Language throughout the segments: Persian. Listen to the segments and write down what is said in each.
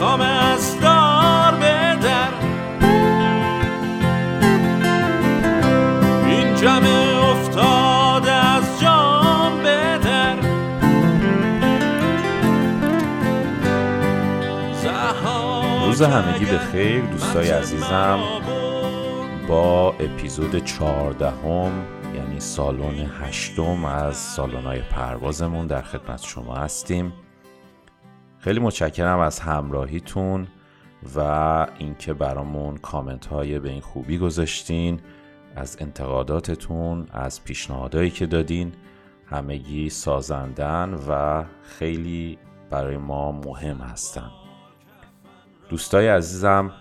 خام از دار بدر. این جمع افتاده از جام بدر. روز همگی به خیر دوستای عزیزم. با اپیزود چهاردهم یعنی سالن هشتم از سالن‌های پروازمون در خدمت شما هستیم. خیلی متشکرم از همراهیتون و اینکه برامون کامنت های به این خوبی گذاشتین از انتقاداتتون از پیشنهادهایی که دادین همگی سازندن و خیلی برای ما مهم هستن. دوستای عزیزم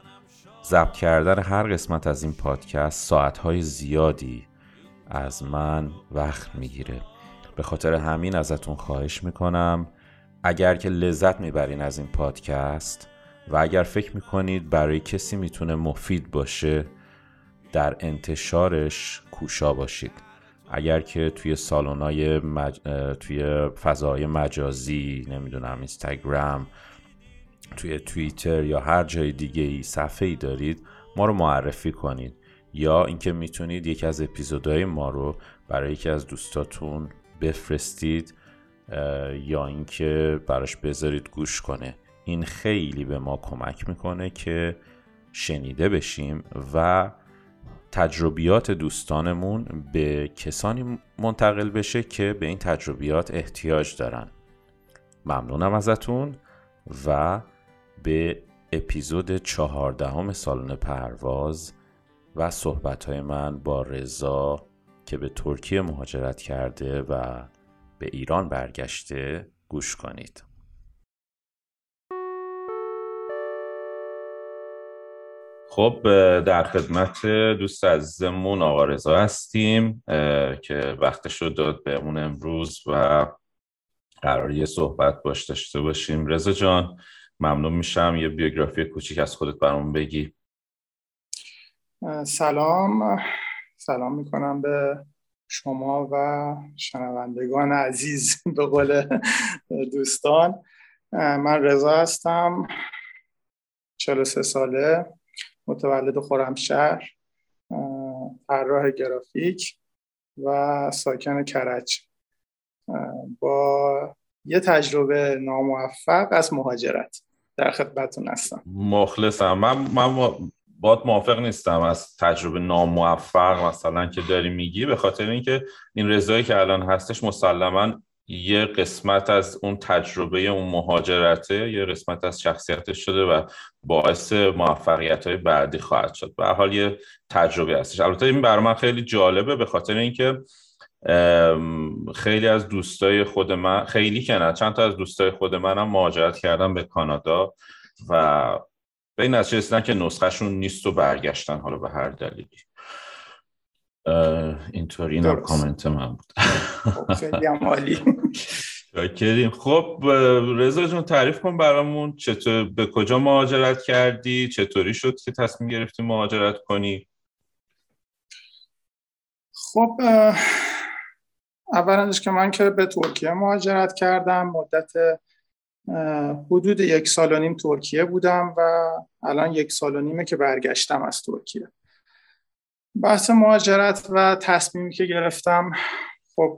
ضبط کردن هر قسمت از این پادکست ساعتهای زیادی از من وقت می‌گیره. به خاطر همین ازتون خواهش می‌کنم اگر که لذت می‌برین از این پادکست و اگر فکر می‌کنید برای کسی می‌تونه مفید باشه در انتشارش کوشا باشید. اگر که توی سالن‌های مج... توی فضای مجازی نمی‌دونم اینستاگرام توی توییتر یا هر جای دیگه ای صفحه ای دارید ما رو معرفی کنید. یا اینکه می‌تونید یکی از اپیزودهای ما رو برای یکی از دوستاتون بفرستید. یا اینکه براش بذارید گوش کنه. این خیلی به ما کمک می‌کنه که شنیده بشیم و تجربیات دوستانمون به کسانی منتقل بشه که به این تجربیات احتیاج دارن. ممنونم ازتون و به اپیزود چهاردهم سالن پرواز و صحبت من با رضا که به ترکیه مهاجرت کرده و به ایران برگشته گوش کنید. خب در خدمت دوست عزیزمون آقا رضا هستیم که وقتش رو داد بهمون امروز و قرار یه صحبت باش داشته باشیم. رضا جان ممنون میشم یه بیوگرافی کوچیک از خودت برامون بگی. سلام. سلام می‌کنم به شما و شنوندگان عزیز به قول دوستان. من رضا هستم 43 ساله متولد خرمشهر طراح گرافیک و ساکن کرج. با یه تجربه ناموفق از مهاجرت در خدمتتون هستم. مخلصم. من من باد موافق نیستم از تجربه ناموفق مثلا که داری میگی به خاطر اینکه این رضایی که الان هستش مسلما یه قسمت از اون تجربه اون مهاجرته یه قسمت از شخصیتش شده و باعث موفقیت های بعدی خواهد شد. به حال یه تجربه هستش. البته این برای من خیلی جالبه به خاطر اینکه خیلی از دوستای خود من خیلی که نه چند تا از دوستای خود منم مهاجرت کردن به کانادا و به این نتیجه رسیدن که نسخهشون نیست و برگشتن حالا به هر دلیلی. اینطوری این کامنت من بود. خب، عالی. شاکریم خب رضا جون تعریف کن برامون. چطور به کجا مهاجرت کردی؟ چطوری شد که تصمیم گرفتی مهاجرت کنی؟ خب اولش که من که به ترکیه مهاجرت کردم مدت حدود یک سال و نیم ترکیه بودم و الان یک سال و نیمه که برگشتم از ترکیه. بحث مهاجرت و تصمیمی که گرفتم خب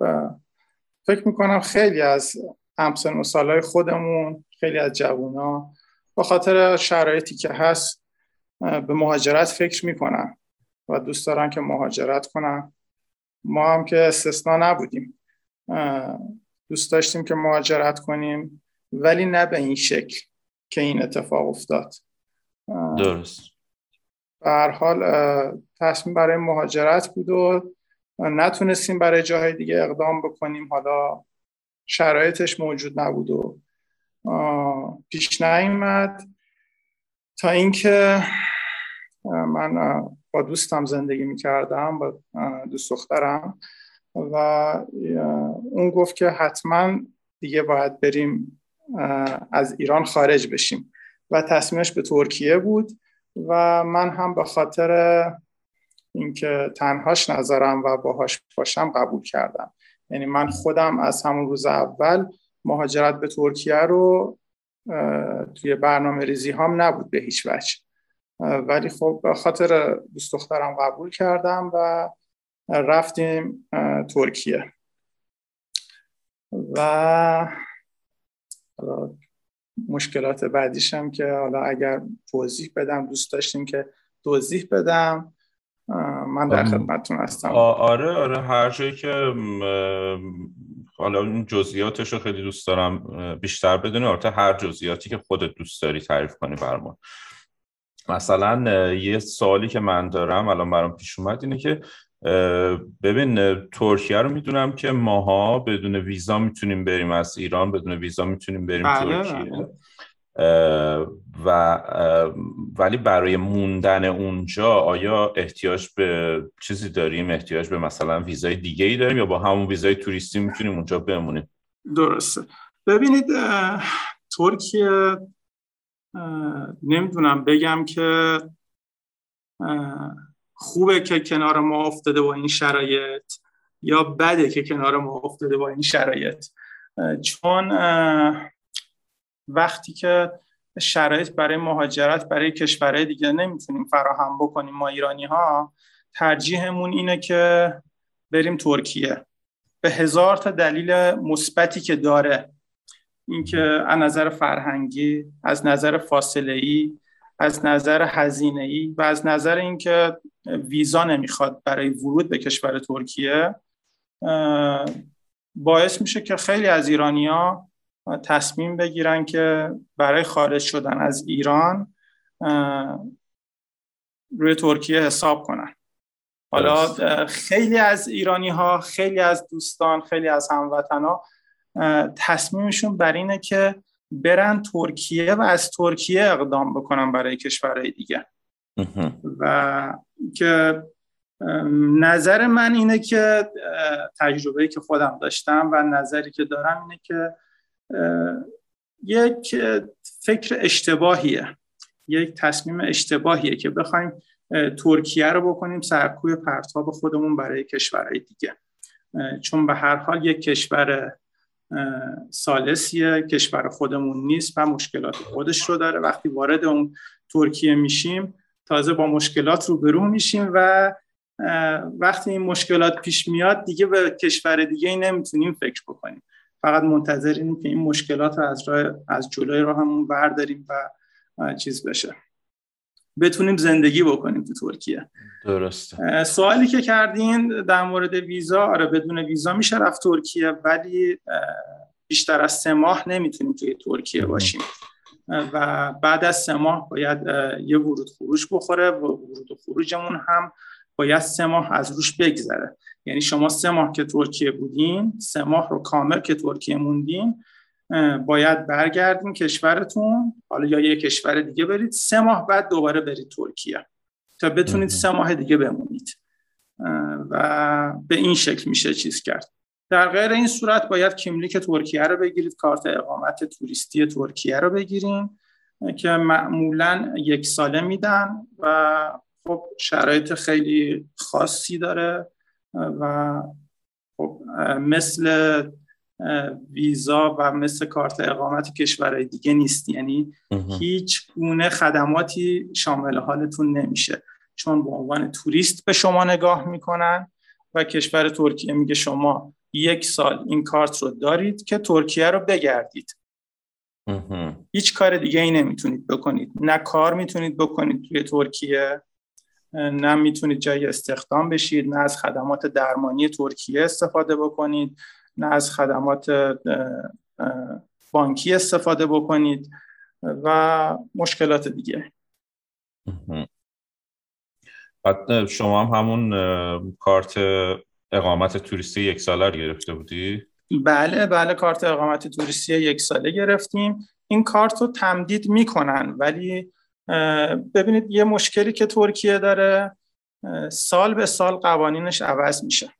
فکر می‌کنم خیلی از همسن و سالهای خودمون خیلی از جوونا با خاطر شرایطی که هست به مهاجرت فکر می‌کنن و دوست دارن که مهاجرت کنن. ما هم که استثنا نبودیم. دوست داشتیم که مهاجرت کنیم. ولی نه به این شکل که این اتفاق افتاد. درست. به هر حال تصمیم برای مهاجرت بود و نتونستیم برای جاهای دیگه اقدام بکنیم. حالا شرایطش موجود نبود و پیش نیومد. تا اینکه من با دوستم زندگی می‌کردم با دوست دخترم و اون گفت که حتما دیگه باید بریم از ایران خارج بشیم. و تصمیمش به ترکیه بود و من هم به خاطر اینکه تنهاش نظرم و باهاش باشم قبول کردم. یعنی من خودم از همون روز اول مهاجرت به ترکیه رو توی برنامه ریزی هم نبود به هیچ وجه. ولی خب به خاطر دوست دخترم قبول کردم و رفتیم ترکیه. و مشکلات بعدیشم که حالا اگر توضیح بدم دوست داشتیم که توضیح بدم. من در خدمتتون هستم. آره آره هر جایی که حالا اون جزئیاتش رو خیلی دوست دارم بیشتر بدونی. البته هر جزئیاتی که خودت دوست داری تعریف کنی برمان مثلا یه سوالی که من دارم الان برام پیش اومد اینه که ببین ترکیه رو می‌دونم که ماها بدون ویزا می‌تونیم بریم از ایران بدون ویزا می‌تونیم بریم بله، ترکیه. بله. و ولی برای موندن اونجا آیا احتیاج به چیزی داریم؟ احتیاج به مثلا ویزای دیگه ای داریم یا با همون ویزای توریستی می‌تونیم اونجا بمونیم؟ درسته. ببینید ترکیه نمی‌دونم بگم که خوبه که کنار ما افتاده با این شرایط یا بده که کنار ما افتاده با این شرایط. چون وقتی که شرایط برای مهاجرت برای کشورهای دیگه نمی‌تونیم فراهم بکنیم ما ایرانی ها ترجیحمون اینه که بریم ترکیه. به هزار تا دلیل مثبتی که داره. اینکه از نظر فرهنگی از نظر فاصله ای از نظر هزینه ای و از نظر اینکه ویزا نمی‌خواد برای ورود به کشور ترکیه باعث میشه که خیلی از ایرانیا تصمیم بگیرن که برای خارج شدن از ایران روی ترکیه حساب کنن. حالا خیلی از ایرانی ها خیلی از دوستان خیلی از هموطن ها تصمیمشون بر اینه که برن ترکیه و از ترکیه اقدام بکنن برای کشورهای دیگه. و که نظر من اینه که تجربه‌ای که خودم داشتم و نظری که دارم اینه که یک فکر اشتباهیه. یک تصمیم اشتباهیه که بخوایم ترکیه رو بکنیم سرکوی پرتاب خودمون برای کشورهای دیگه. چون به هر حال یک کشور سالسیه کشور خودمون نیست و مشکلات خودش رو داره. وقتی وارد اون ترکیه میشیم تازه با مشکلات روبرو میشیم و وقتی این مشکلات پیش میاد دیگه به کشور دیگه ای نمی‌تونیم فکر بکنیم. فقط منتظریم که این مشکلات رو از, راه، از جلوی راهمون برداریم و چیز بشه. بتونیم زندگی بکنیم تو ترکیه. درسته. سوالی که کردین در مورد ویزا آره بدون ویزا میشه رفت ترکیه ولی بیشتر از سه ماه نمی‌تونیم توی ترکیه باشیم. و بعد از سه ماه باید یه ورود خروج بخوره و ورود و خروجمون هم باید سه ماه از روش بگذره. یعنی شما سه ماه که ترکیه بودین سه ماه رو کامل که ترکیه موندین باید برگردین کشورتون. حالا یا یه کشور دیگه برید. سه ماه بعد دوباره برید ترکیه. تا بتونید سه ماه دیگه بمونید. و به این شکل میشه چیز کرد. در غیر این صورت باید کیملیک ترکیه رو بگیرید. کارت اقامت توریستی ترکیه رو بگیریم. که معمولا یک ساله میدن و خب شرایط خیلی خاصی داره و خب مثل ویزا و مثل کارت اقامت کشورهای دیگه نیست. یعنی هیچ گونه خدماتی شامل حالتون نمیشه. چون به عنوان توریست به شما نگاه می‌کنن و کشور ترکیه میگه شما یک سال این کارت رو دارید که ترکیه رو بگردید. هیچ کار دیگه ای نمی‌تونید بکنید. نه کار می‌تونید بکنید توی ترکیه نه می‌تونید جای استخدام بشید نه از خدمات درمانی ترکیه استفاده بکنید. نه از خدمات بانکی استفاده بکنید و مشکلات دیگه. بعد شما هم همون کارت اقامت توریستی یک ساله رو گرفته بودی؟ بله بله کارت اقامت توریستی یک ساله گرفتیم. این کارت رو تمدید می‌کنن ولی ببینید یه مشکلی که ترکیه داره سال به سال قوانینش عوض میشه.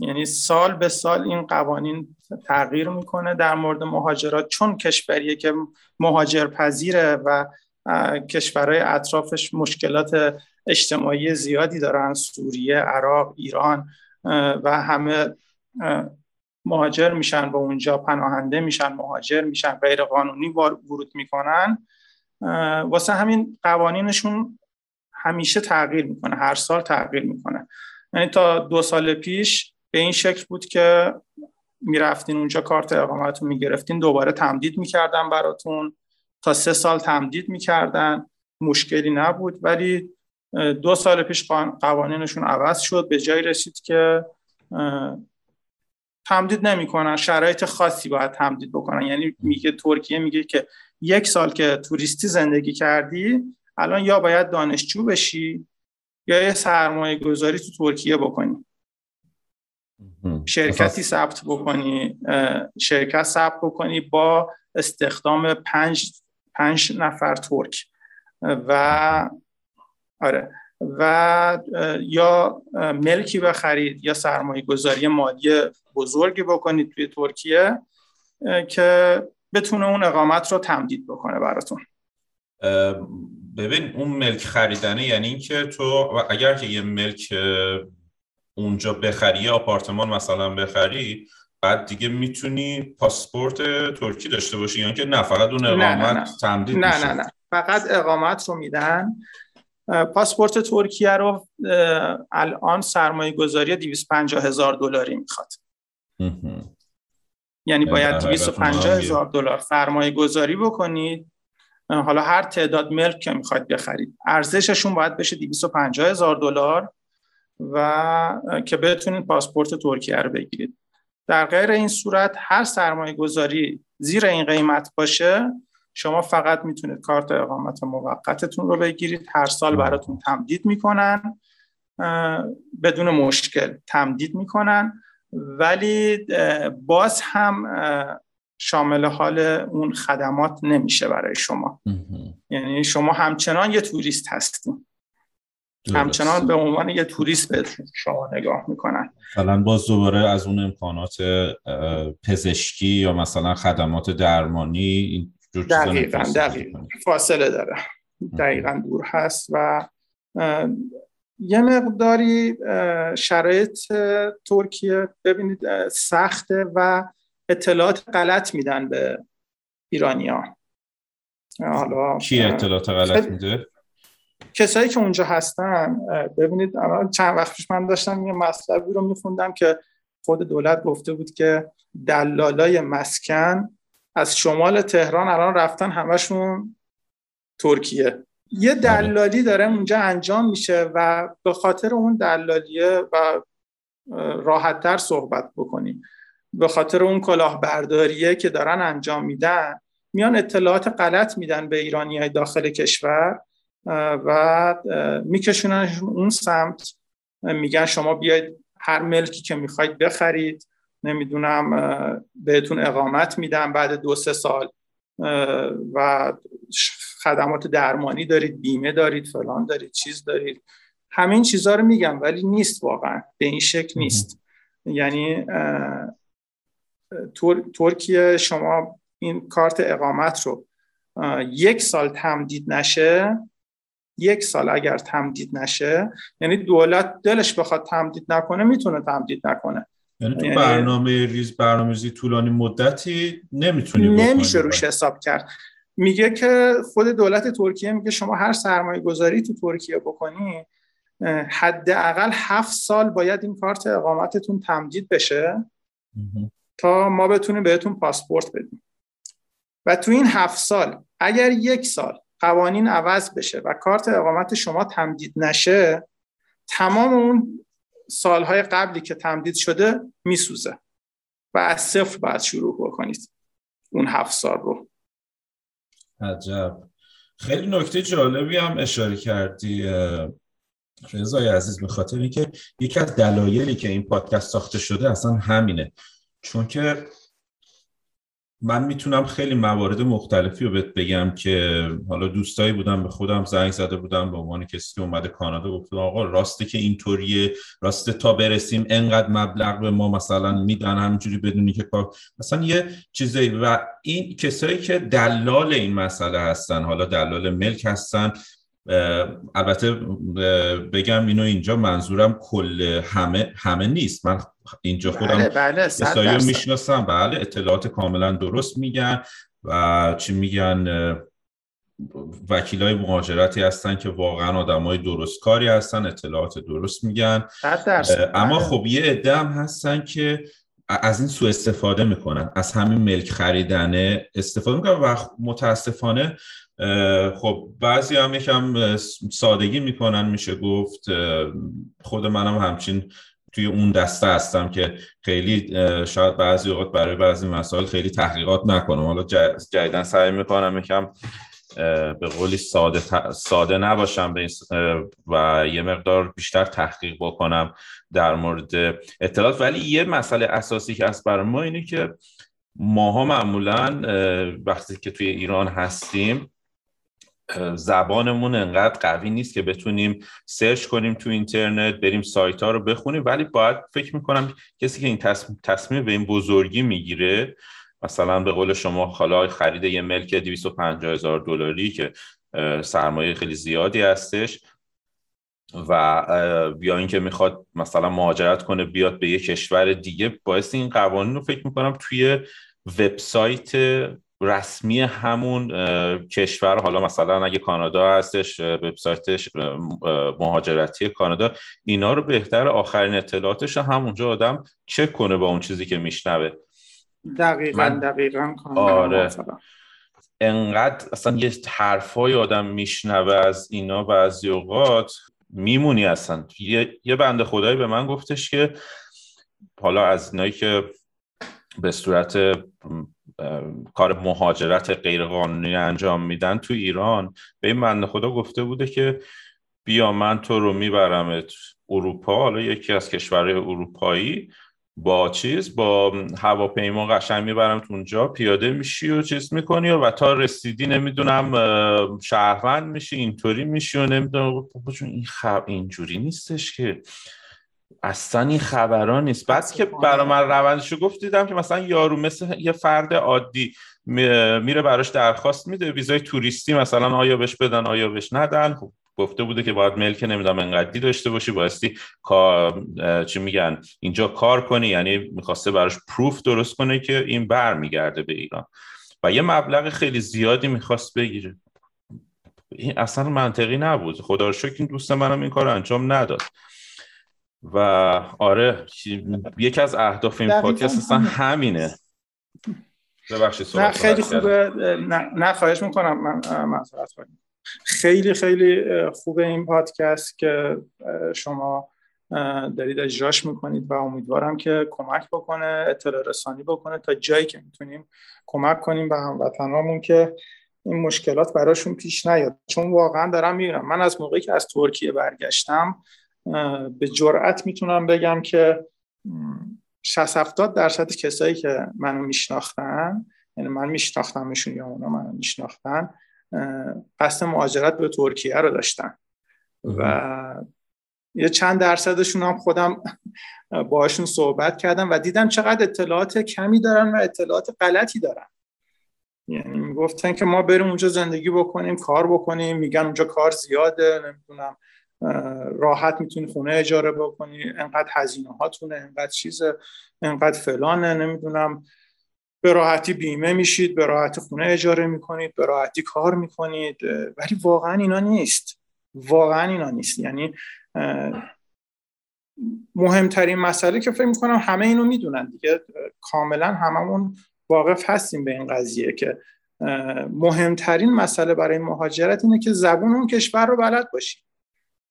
یعنی سال به سال این قوانین تغییر می‌کنه در مورد مهاجرات چون کشوریه که مهاجر پذیره و کشورهای اطرافش مشکلات اجتماعی زیادی دارن سوریه، عراق، ایران و همه مهاجر میشن به اونجا پناهنده میشن مهاجر میشن غیر قانونی ورود می‌کنن. واسه همین قوانینشون همیشه تغییر می‌کنه هر سال تغییر می‌کنه. یعنی تا دو سال پیش به این شکل بود که می‌رفتین اونجا کارت اقامتتون می‌گرفتین دوباره تمدید می‌کردن براتون. تا سه سال تمدید می‌کردن مشکلی نبود. ولی دو سال پیش قوانینشون عوض شد. به جای رسید که تمدید نمی‌کنن. شرایط خاصی باید تمدید بکنن. یعنی میگه ترکیه میگه که یک سال که توریستی زندگی کردی الان یا باید دانشجو بشی یا یه سرمایه گذاری تو ترکیه بکنی. شرکتی ثبت بکنی شرکت ثبت بکنی با استخدام پنج, پنج نفر ترک. و آره. و یا ملکی بخرید یا سرمایه گذاری مالی بزرگی بکنید توی ترکیه که بتونه اون اقامت رو تمدید بکنه براتون. ببین اون ملک خریدنه یعنی اینکه تو اگر که یه ملک اونجا بخری آپارتمان مثلا بخری بعد دیگه می‌تونی پاسپورت ترکی داشته باشی یعنی که نه فقط اون اقامت تمدید نه نه نه. فقط اقامت رو میدن. پاسپورت ترکیه رو الان سرمایه گذاری 250 هزار دلاری می‌خواد. یعنی باید 250 هزار دلار سرمایه گذاری بکنید حالا هر تعداد ملک که می‌خواید بخرید ارزششون باید بشه 250 هزار دلار. و که بتونید پاسپورت ترکیه رو بگیرید. در غیر این صورت هر سرمایه گذاری زیر این قیمت باشه شما فقط می‌تونید کارت اقامت موقتتون رو بگیرید. هر سال براتون تمدید می‌کنن بدون مشکل تمدید می‌کنن. ولی باز هم شامل حال اون خدمات نمیشه برای شما. یعنی شما همچنان یه توریست هستین. همچنان به عنوان یه توریست به شما نگاه می‌کنن. مثلا باز دوباره از اون امکانات پزشکی یا مثلا خدمات درمانی دقیقا دقیقا. فاصله داره. دقیقا دور هست و یه مقداری شرایط ترکیه ببینید سخته و اطلاعات غلط میدن به ایرانیان حالا کی اطلاعات غلط میده؟ کسایی که اونجا هستن ببینید چند وقت پیش من داشتم یه مطلبی رو میخوندم که خود دولت گفته بود که دلالای مسکن از شمال تهران الان رفتن همشون ترکیه. یه آره. دلالی داره اونجا انجام میشه و به خاطر اون دلالیه و راحتتر صحبت بکنیم. به خاطر اون کلاهبرداریه که دارن انجام میدن میان اطلاعات غلط میدن به ایرانی های داخل کشور. و میکشوننشون اون سمت. میگن شما بیاید هر ملکی که می‌خواید بخرید. نمی‌دونم بهتون اقامت میدم بعد دو سه سال. و خدمات درمانی دارید بیمه دارید فلان دارید چیز دارید. همین چیزها رو میگم ولی نیست واقعا. به این شکل نیست. یعنی ترکیه شما این کارت اقامت رو یک سال تمدید نشه یک سال اگر تمدید نشه یعنی دولت دلش بخواد تمدید نکنه می‌تونه تمدید نکنه. یعنی تو یعنی برنامه ریز برنامه‌ریزی طولانی مدتی نمی‌تونی نمیشه روش حساب کرد. میگه که خود دولت ترکیه میگه شما هر سرمایه گذاری تو ترکیه بکنی حداقل هفت سال باید این کارت اقامتتون تمدید بشه تا ما بتونیم بهتون پاسپورت بدیم. و تو این هفت سال اگر یک سال قوانین عوض بشه و کارت اقامت شما تمدید نشه تمام اون سالهای قبلی که تمدید شده میسوزه و از صفر باید شروع بکنید اون هفت سال رو. عجب. خیلی نکته جالبی هم اشاره کردی رضای عزیز به خاطر اینکه یکی از دلایلی که این پادکست ساخته شده اصلا همینه. چون که من می‌تونم خیلی موارد مختلفی رو بهت بگم که حالا دوستایی بودم به خودم زنگ زده بودم به عنوان کسی که اومده کانادا گفتم آقا راسته که اینطوریه راسته تا برسیم انقدر مبلغ به ما مثلا میدن همینجوری بدونی که کار مثلا یه چیزایی و این کسایی که دلال این مسئله هستن حالا دلال ملک هستن البته بگم اینو اینجا منظورم کل همه همه نیست. من اینجا خودم بله بله می‌شناسم. بله اطلاعات کاملا درست میگن و چی میگن وکیلای مهاجرتی هستن که واقعا آدمای درست کاری هستن اطلاعات درست میگن. اما بله. خب یه عده هم هستن که از این سوء استفاده می‌کنن. از همین ملک خریدنه استفاده می‌کنن و متاسفانه خب بعضی هم یکم سادگی می‌کنن میشه گفت. خود منم همچین توی اون دسته هستم که خیلی شاید بعضی اوقات برای بعضی مسائل خیلی تحقیقات نکنم. حالا جدیدن سعی می‌کنم یکم به قولی ساده, ساده نباشم و یه مقدار بیشتر تحقیق بکنم در مورد اطلاعات. ولی یه مسئله اساسی که هست برای ما اینه که ماها معمولا وقتی که توی ایران هستیم زبانمون انقدر قوی نیست که بتونیم سرچ کنیم تو اینترنت بریم سایت ها رو بخونیم. ولی باید فکر می‌کنم کسی که این تصمیم به این بزرگی می‌گیره مثلا به قول شما حالا خرید یه ملک 250 هزار دلاری که سرمایه خیلی زیادی هستش و یا اینکه می‌خواد مثلا مهاجرت کنه بیاد به یه کشور دیگه باعث این قوانین رو فکر می‌کنم توی وبسایت رسمی همون کشور. حالا مثلا اگه کانادا هستش وبسایتش مهاجرتی کانادا اینا رو بهتر آخرین اطلاعاتش همونجا آدم چک کنه با اون چیزی که میشنوه. دقیقا من... دقیقا آره. انقدر اصلا یه حرفای آدم میشنوه از اینا بعضی اوقات میمونی اصلا. یه, یه بنده خدایی به من گفتش که حالا از اینایی که به صورت کار مهاجرت غیرقانونی انجام میدن تو ایران به این بنده خدا گفته بوده که بیا من تو رو میبرمت اروپا. حالا یکی از کشورهای اروپایی با چیز با هواپیما قشنگ می‌برم اونجا پیاده میشی و چیز می‌کنی و, تا رسیدی نمی‌دونم شهروند میشی اینطوری میشی و نمی‌دونم. این خب اینجوری نیستش که. اصلا این خبران نیست. بعد که برای من روندشو گفت دیدم که مثلا یارو مثل یه فرد عادی میره براش درخواست میده ویزای توریستی مثلا آیا بهش بدن آیا بهش ندن. خب گفته بوده که باید ملک نمی‌دونم انقدری داشته باشی بایستی کار چی میگن اینجا کار کنی یعنی می‌خواسته براش پروف درست کنه که این بر میگرده به ایران. و یه مبلغ خیلی زیادی می‌خواست بگیره. این اصلا منطقی نبود. خدا رو شکر این دوست منم این کار انجام نداد. و آره یکی از اهداف این پادکست اصلا همینه. ببخشید نه خیلی خوبه. نه, نه خواهش می‌کنم. من معذرت کنم. خیلی خیلی خوبه این پادکست که شما دارید اجراش می‌کنید و امیدوارم که کمک بکنه اطلاع رسانی بکنه تا جایی که می‌تونیم کمک کنیم به هموطنامون که این مشکلات براشون پیش نیاد. چون واقعا دارم می‌بینم من از موقعی که از ترکیه برگشتم به جرأت می‌تونم بگم که 60 70 درصد کسایی که منو میشناختن یعنی من میشناختمشون یا اونا منو میشناختن قصد مهاجرت به ترکیه رو داشتن. و یه چند درصدشون هم خودم باشون صحبت کردم و دیدم چقدر اطلاعات کمی دارن و اطلاعات غلطی دارن. یعنی گفتن که ما بریم اونجا زندگی بکنیم کار بکنیم میگن اونجا کار زیاده نمی‌دونم راحت می‌تونی خونه اجاره بکنی انقدر هزینه هاتونه انقدر چیز انقدر فلانه نمی‌دونم به راحتی بیمه میشید به راحتی خونه اجاره می‌کنید به راحتی کار می‌کنید ولی واقعا اینا نیست. واقعا اینا نیست. یعنی مهمترین مسئله که فکر می‌کنم همه اینو می‌دونن دیگه. کاملا هممون واقف هستیم به این قضیه که مهمترین مسئله برای مهاجرت اینه که زبون اون کشور رو بلد باشی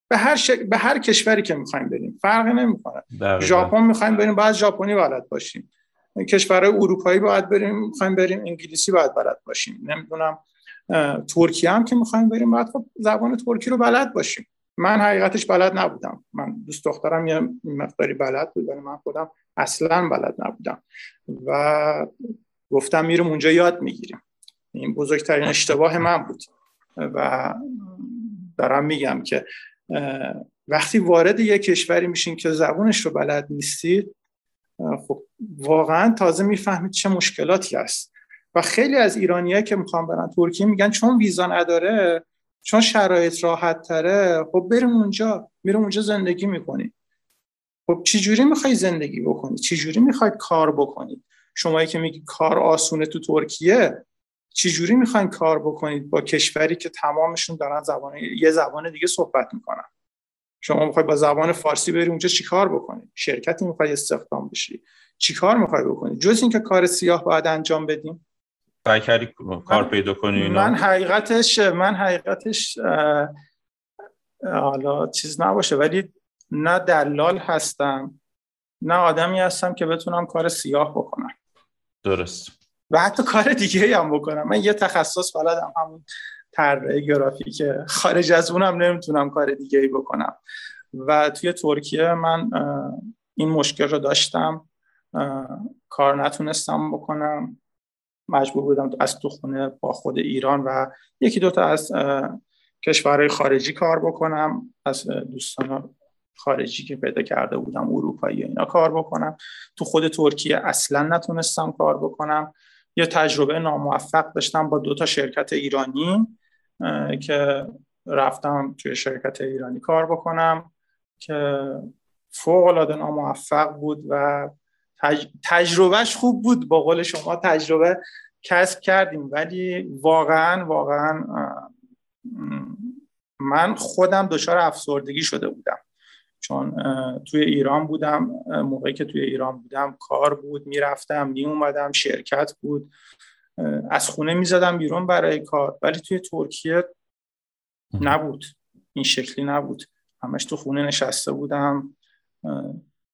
به هر, به هر کشوری که می‌خوایم بریم. فرقی نمی‌کنه. ژاپن می‌خوایم بریم باید ژاپنی بلد باشیم. کشورهای اروپایی باید بریم می‌خوایم بریم انگلیسی باید بلد باشیم. نمی‌دونم ترکیه هم که می‌خوایم بریم باید خب زبان ترکی رو بلد باشیم. من حقیقتش بلد نبودم. من دوست دخترم یه مقداری بلد بود ولی من خودم اصلا بلد نبودم. و گفتم میرم اونجا یاد می‌گیریم. این بزرگترین اشتباه من بود. و دارم میگم که وقتی وارد یک کشوری میشین که زبونش رو بلد نیستید خب واقعا تازه می‌فهمید چه مشکلاتی هست. و خیلی از ایرانیایی که می‌خوان برن ترکیه میگن چون ویزا نداره چون شرایط راحت تره خب بریم اونجا. میرم اونجا زندگی می‌کنیم. خب چی جوری می‌خوای زندگی بکنی؟ چی جوری می‌خوای کار بکنید شمایی که میگی کار آسونه تو ترکیه چی جوری می‌خواین کار بکنید با کشوری که تمامشون دارن زبان یه زبان دیگه صحبت می‌کنن؟ شما می‌خوای با زبان فارسی بری اونجا چیکار بکنید شرکتی می‌خوای استخدام بشی. چیکار می‌خوای بکنید جز اینکه کار سیاه باید انجام بدیم. سعی کردی کار پیدا کنی اینا؟ من حقیقتش من حقیقتش حالا چیز نباشه ولی نه دلال هستم نه آدمی هستم که بتونم کار سیاه بکنم. درست. و حتی کار دیگه هم بکنم. من یه تخصص بلدم همون طراحی گرافیک خارج از اونم نمی‌تونم کار دیگه ای بکنم. و توی ترکیه من این مشکل رو داشتم. کار نتونستم بکنم. مجبور بودم از تو خونه با خود ایران و یکی دوتا از کشورهای خارجی کار بکنم. از دوستان خارجی که پیدا کرده بودم اروپایی اینا کار بکنم. تو خود ترکیه اصلا نتونستم کار بکنم. یه تجربه ناموفق داشتم با دو تا شرکت ایرانی. که رفتم توی شرکت ایرانی کار بکنم که فوق العاده ناموفق بود و تجربهش خوب بود. با قول شما تجربه کسب کردیم. ولی واقعا واقعا من خودم دچار افسردگی شده بودم. چون توی ایران بودم موقعی که توی ایران بودم کار بود می‌رفتم می اومدم شرکت بود. از خونه می‌زدم بیرون برای کار. ولی توی ترکیه نبود. این شکلی نبود. همش تو خونه نشسته بودم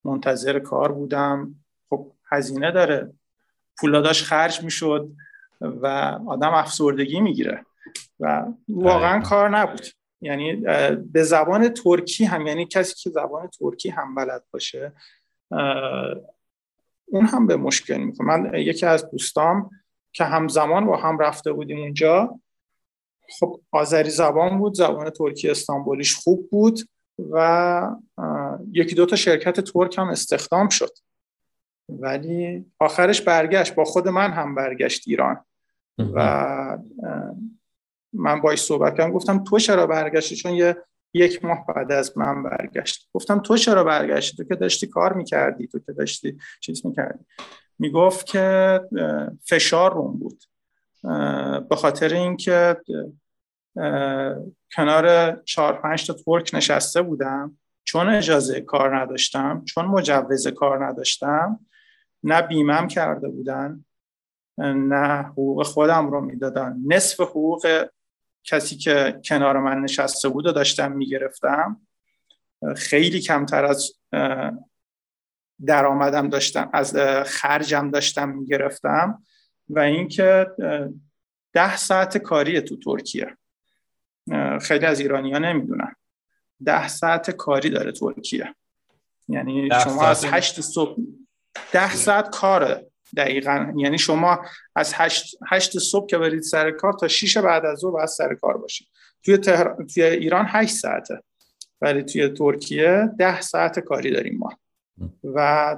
منتظر کار بودم. خب هزینه داره. پولاداش خرج می‌شد و آدم افسردگی می‌گیره. و واقعا کار نبود. یعنی به زبان ترکی هم یعنی کسی که زبان ترکی هم بلد باشه اون هم به مشکل می‌کنه من یکی از دوستام که همزمان با هم رفته بودیم اونجا. خب آذری زبان بود زبان ترکی استانبولیش خوب بود و یکی دو تا شرکت ترک هم استخدام شد. ولی آخرش برگشت. با خود من هم برگشت ایران. و من باش صحبت کردم. گفتم تو چرا برگشتی؟ چون یه یک ماه بعد از من برگشت. گفتم تو چرا برگشتی؟ تو که داشتی کار می‌کردی تو که داشتی چیز می‌کردی. می‌گفت که فشار روم بود. به خاطر اینکه کنار چهار پنج تا ترک نشسته بودم چون اجازه کار نداشتم چون مجوز کار نداشتم نه بیمم کرده بودن نه حقوق خودم رو می‌دادن. نصف حقوق کسی که کنار من نشسته بود و داشتم می‌گرفتم خیلی کمتر از درآمدم داشتم از خرجم داشتم می‌گرفتم و اینکه ده ساعت کاری تو ترکیه. خیلی از ایرانی ها نمی‌دونن. ده ساعت کاری داره ترکیه. یعنی شما از هشت صبح ده ساعت کاره دقیقا. یعنی شما از هشت, هشت صبح که برید سر کار تا شیش بعد از ظهر باید سر کار باشید. توی, توی ایران هشت ساعته. ولی توی ترکیه ده ساعت کاری داریم ما. و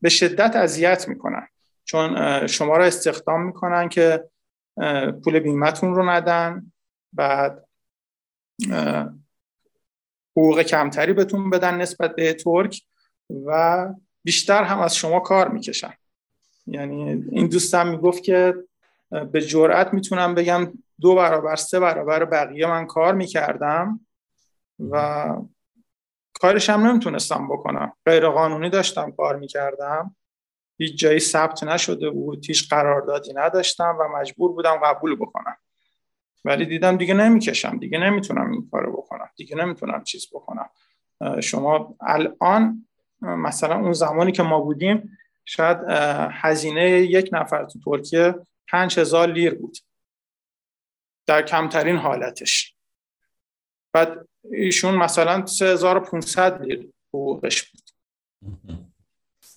به شدت اذیت می‌کنن. چون شما را استخدام می‌کنن که پول بیمتون رو ندن بعد حقوق کمتری بهتون بدن نسبت به ترک و بیشتر هم از شما کار می‌کشن. یعنی این دوستم می‌گفت که به جرأت می‌تونم بگم دو برابر سه برابر بقیه من کار می‌کردم و کارش هم نمی‌تونستم بکنم. غیر قانونی داشتم کار می‌کردم. هیچ جایی ثبت نشده بود هیچ قراردادی نداشتم و مجبور بودم قبول بکنم. ولی دیدم دیگه نمی‌کشم دیگه نمی‌تونم این کارو بکنم دیگه نمی‌تونم چیز بکنم. شما الان مثلا اون زمانی که ما بودیم شاید هزینه یک نفر تو ترکیه پنج هزار لیر بود. در کمترین حالتش. بعد ایشون مثلا 3500 لیر حقوقش بود.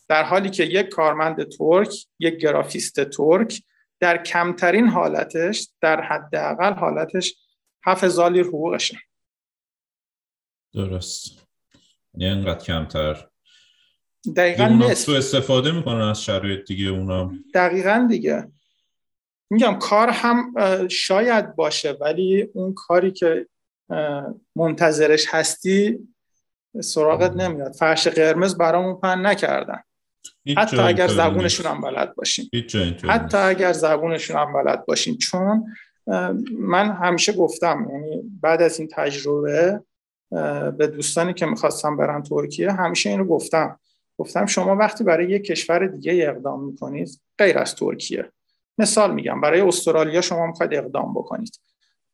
در حالی که یک کارمند ترک یک گرافیست ترک در کمترین حالتش در حداقل حالتش 7000 لیر حقوقشه. درست. یعنی انقدر کمتر. دقیقا نصف. استفاده می‌کنن از شرایط دیگه اونا. دقیقا دیگه. میگم کار هم شاید باشه ولی اون کاری که منتظرش هستی سراغت نمیاد. فرش قرمز برامون پن نکردن. حتی اگر زبونشون هم بلد باشیم. حتی اگر زبونشون هم بلد باشیم. چون من همیشه گفتم یعنی بعد از این تجربه به دوستانی که می‌خواستم برن ترکیه همیشه اینو گفتم. گفتم شما وقتی برای یک کشور دیگه اقدام می‌کنید غیر از ترکیه. مثال میگم برای استرالیا شما می‌خواید اقدام بکنید.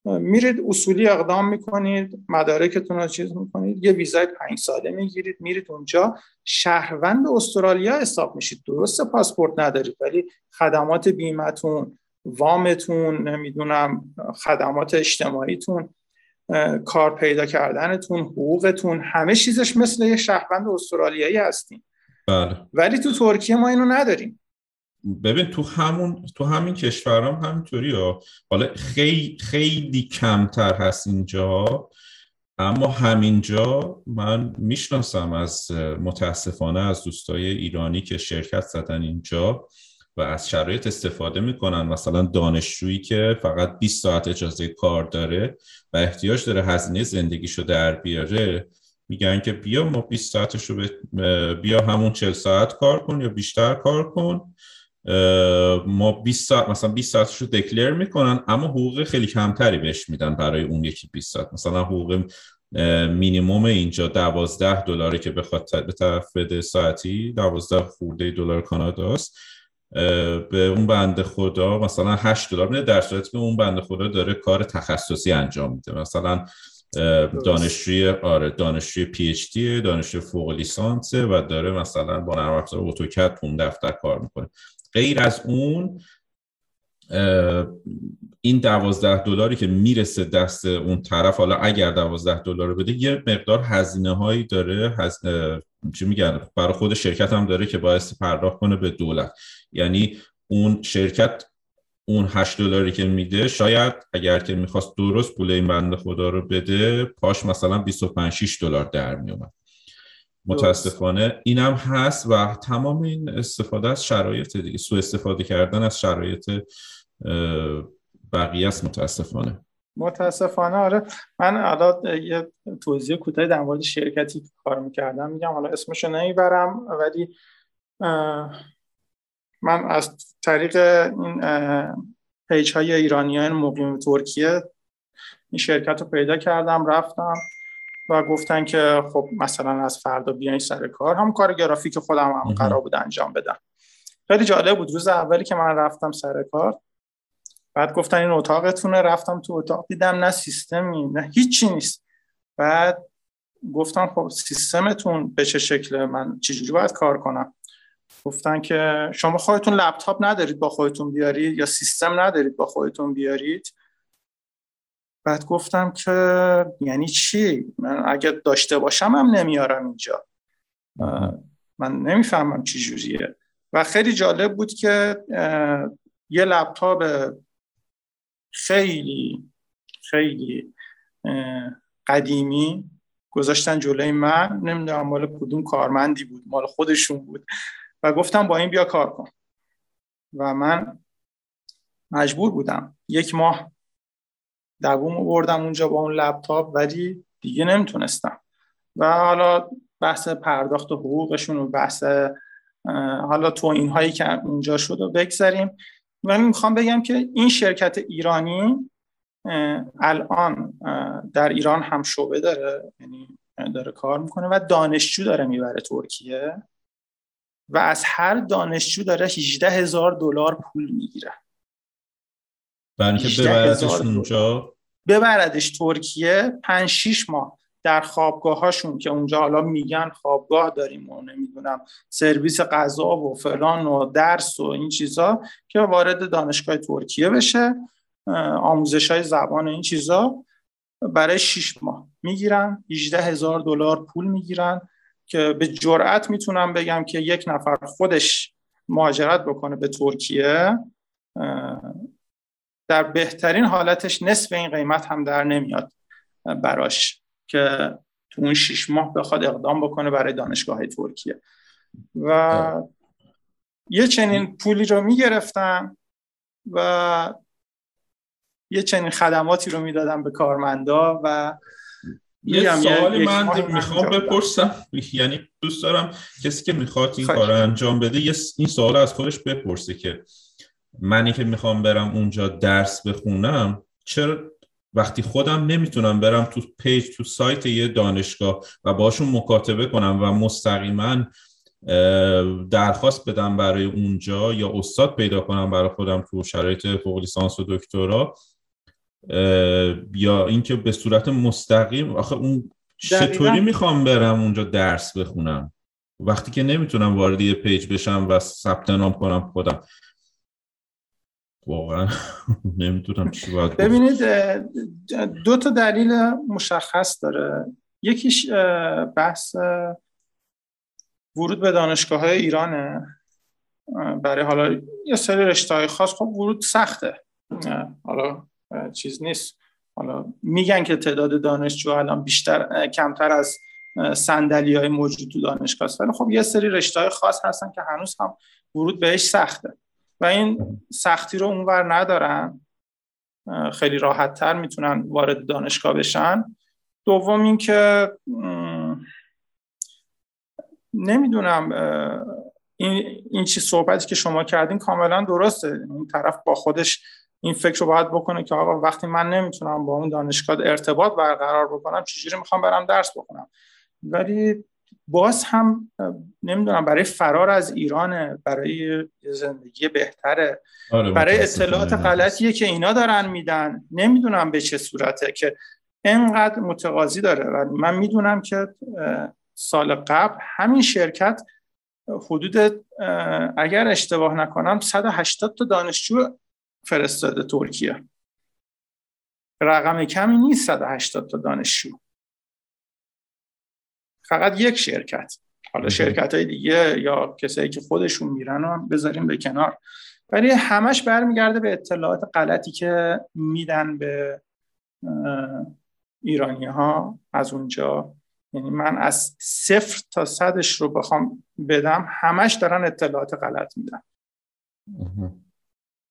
میرید اصولی اقدام می‌کنید مدارکتون رو چیز می‌کنید یه ویزای پنج ساله می‌گیرید میرید اونجا. شهروند استرالیا حساب میشید. درسته پاسپورت ندارید ولی خدمات بیمتون وامتون نمی‌دونم خدمات اجتماعیتون کار پیدا کردنتون حقوقتون همه چیزش مثل یه شهروند استرالیایی هستیم. بله. ولی تو ترکیه ما اینو نداریم. ببین تو همون تو همین کشورام هم همینطوری ها. حالا خیلی خیلی کمتر هست اینجا اما همینجا من می‌شناسم از متاسفانه از دوستای ایرانی که شرکت زدن اینجا و از شرایط استفاده می‌کنن. مثلا دانشجویی که فقط 20 ساعت اجازه کار داره و احتیاج داره هزینه زندگیشو در بیاره میگن که بیا ما 20 ساعتش رو بیا همون 40 ساعت کار کن یا بیشتر کار کن. ما 20 ساعت مثلا 20 ساعتش رو دکلر می‌کنن اما حقوق خیلی کمتری بهش میدن برای اون یکی 20 ساعت. مثلا حقوق مینیموم اینجا 12 دلاره که بخواد به طرف بده ساعتی 12 خورده دلار کاناداست. به اون بنده خدا مثلا 8 دلار میده در صورتی که اون بنده خدا داره کار تخصصی انجام میده. مثلا دانشجوی آره دانشجوی پی اچ دی دانشجوی فوق لیسانس و داره مثلا با نرم افزار اتوکد اون دفتر کار می‌کنه. غیر از اون این دوازده دلاری که می‌رسه دست اون طرف حالا اگر دوازده دلار بده یه مقدار هزینه هایی داره هز... چی میگن برای خود شرکت هم داره که باعث پرداخت کنه به دولت. یعنی اون شرکت اون 8 دلاری که میده شاید اگر که می‌خواست درست پول این بنده خدا رو بده پاش مثلا 25 6 دلار در میومد متاسفانه. اینم هست و تمام این استفاده از شرایط دیگه سو استفاده کردن از شرایط بقیه است متاسفانه. متاسفانه آره. من حالا یه توضیح کوتاهی در مورد شرکتی که کار می‌کردم میگم. حالا اسمشو نمی‌برم ولی من از طریق این پیج های ایرانی های مقیم ترکیه این شرکت رو پیدا کردم رفتم. و گفتن که خب مثلا از فردا بیاین سر کار. هم کار گرافیک خودم هم قرار بود انجام بدم. خیلی جالب بود. روز اولی که من رفتم سر کار بعد گفتن این اتاقتونه. رفتم تو اتاق دیدم نه سیستمی نه هیچی نیست. بعد گفتم خب سیستمتون به چه شکله من چجوری باید کار کنم؟ گفتن که شما خودتون لپتاپ ندارید با خودتون بیارید یا سیستم ندارید با خودتون بیارید. بعد گفتم که یعنی چی؟ من اگه داشته باشم هم نمیارم اینجا. من نمی‌فهمم چی جوریه. و خیلی جالب بود که یه لپتاپ خیلی خیلی قدیمی گذاشتن جلوی من. نمی‌دونم مال کدوم کارمندی بود مال خودشون بود. و گفتم با این بیا کار کن. و من مجبور بودم. یک ماه دووم بردم اونجا با اون لپتاپ ولی دیگه نمی‌تونستم. و حالا بحث پرداخت حقوقشون و بحث حالا تو این هایی که اونجا شد و بگذاریم ولی می‌خوام بگم که این شرکت ایرانی الان در ایران هم شعبه داره یعنی داره کار می‌کنه و دانشجو داره می‌بره ترکیه و از هر دانشجو داره 18 هزار دلار پول می‌گیره. برای ببردش اونجا. ببردش ترکیه 5 6 ماه در خوابگاه هاشون که اونجا حالا میگن خوابگاه داریم و نمی‌دونم سرویس غذا و فلان و درس و این چیزا که وارد دانشگاه ترکیه بشه آموزش های زبان این چیزا برای 6 ماه می‌گیرن 18 هزار دلار پول می‌گیرن که به جرأت می‌تونم بگم که یک نفر خودش مهاجرت بکنه به ترکیه در بهترین حالتش نصف این قیمت هم در نمیاد براش که تو اون شیش ماه بخواد اقدام بکنه برای دانشگاه های ترکیه. و یه چنین پولی رو می‌گرفتن و یه چنین خدماتی رو می‌دادن به کارمندا و یه سوالی من می‌خوام بپرسم. یعنی دوست دارم کسی که می‌خواد این کار انجام بده یه این سوال از خودش بپرسه که منی که می‌خوام برم اونجا درس بخونم چرا وقتی خودم نمی‌تونم برم تو پیج تو سایت یه دانشگاه و باشون مکاتبه کنم و مستقیما درخواست بدم برای اونجا یا استاد پیدا کنم برای خودم تو شرایط فوق لیسانس و دکترا یا اینکه به صورت مستقیم آخه اون چطوری می‌خوام برم اونجا درس بخونم؟ وقتی که نمی‌تونم وارد یه پیج بشم و ثبت نام کنم خودم. واقعا. نمی‌تونم چی باید ببینید دو تا دلیل مشخص داره. یکیش بحث ورود به دانشگاه های ایرانه برای حالا یه سری رشته های خاص. خب ورود سخته. حالا چیز نیست. حالا میگن که تعداد دانشجو الان بیشتر کمتر از سندلی های موجود تو دانشگاه است. ولی خب یه سری رشته های خاص هستن که هنوز هم ورود بهش سخته. و این سختی رو اونور ندارن. خیلی راحت تر می‌تونن وارد دانشگاه بشن. دوم اینکه نمی‌دونم این این چی صحبتی که شما کردین کاملا درسته. این طرف با خودش این فکر رو باید بکنه که آقا وقتی من نمی‌تونم با اون دانشگاه ارتباط برقرار بکنم چجوری می‌خوام برم درس بکنم ولی باز هم نمی‌دونم برای فرار از ایران برای زندگی بهتره. آره برای اطلاعات غلطیه که اینا دارن میدن. نمی‌دونم به چه صورته که انقدر متقاضی داره. و من می‌دونم که سال قبل همین شرکت حدود اگر اشتباه نکنم 180 تا دانشجو فرستاده ترکیه. رقم کمی نیست 180 تا دانشجو. فقط یک شرکت. حالا شرکت های دیگه یا کسایی که خودشون میرن هم بذاریم به کنار. ولی همش برمیگرده به اطلاعات غلطی که میدن به ایرانی ها از اونجا. یعنی من از صفر تا صدش رو بخوام بدم همش دارن اطلاعات غلط میدن.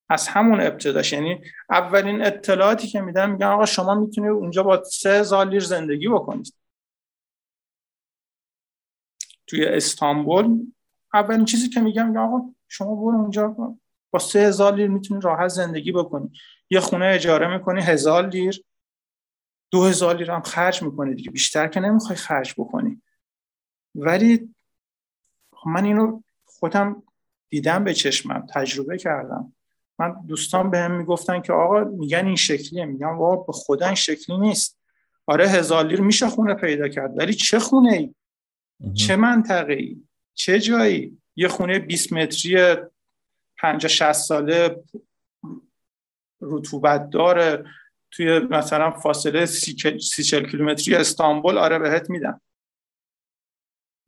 از همون ابتداش. یعنی اولین اطلاعاتی که میدن میگن آقا شما می‌تونید اونجا با سه هزار لیر زندگی بکنید. توی استانبول اولین چیزی که میگم میگم آقا شما برو اونجا با سه هزار لیر می‌تونی راحت زندگی بکنی. یه خونه اجاره می‌کنی هزار لیر. دو هزار لیر هم خرج می‌کنی دیگه. بیشتر که نمی‌خوای خرج بکنی. ولی خب من اینو خودم دیدم به چشمم تجربه کردم. من دوستان به هم می‌گفتن که آقا میگن این شکلیه. میگن واقعا به خدا شکلی نیست. آره هزار لیر میشه خونه پیدا کرد ولی چه خونه ای چه منطقه ای چه جایی؟ یه خونه 20 متری 50 60 ساله رطوبت داره. توی مثلا فاصله 30 کیلومتری استانبول آره بهت میدن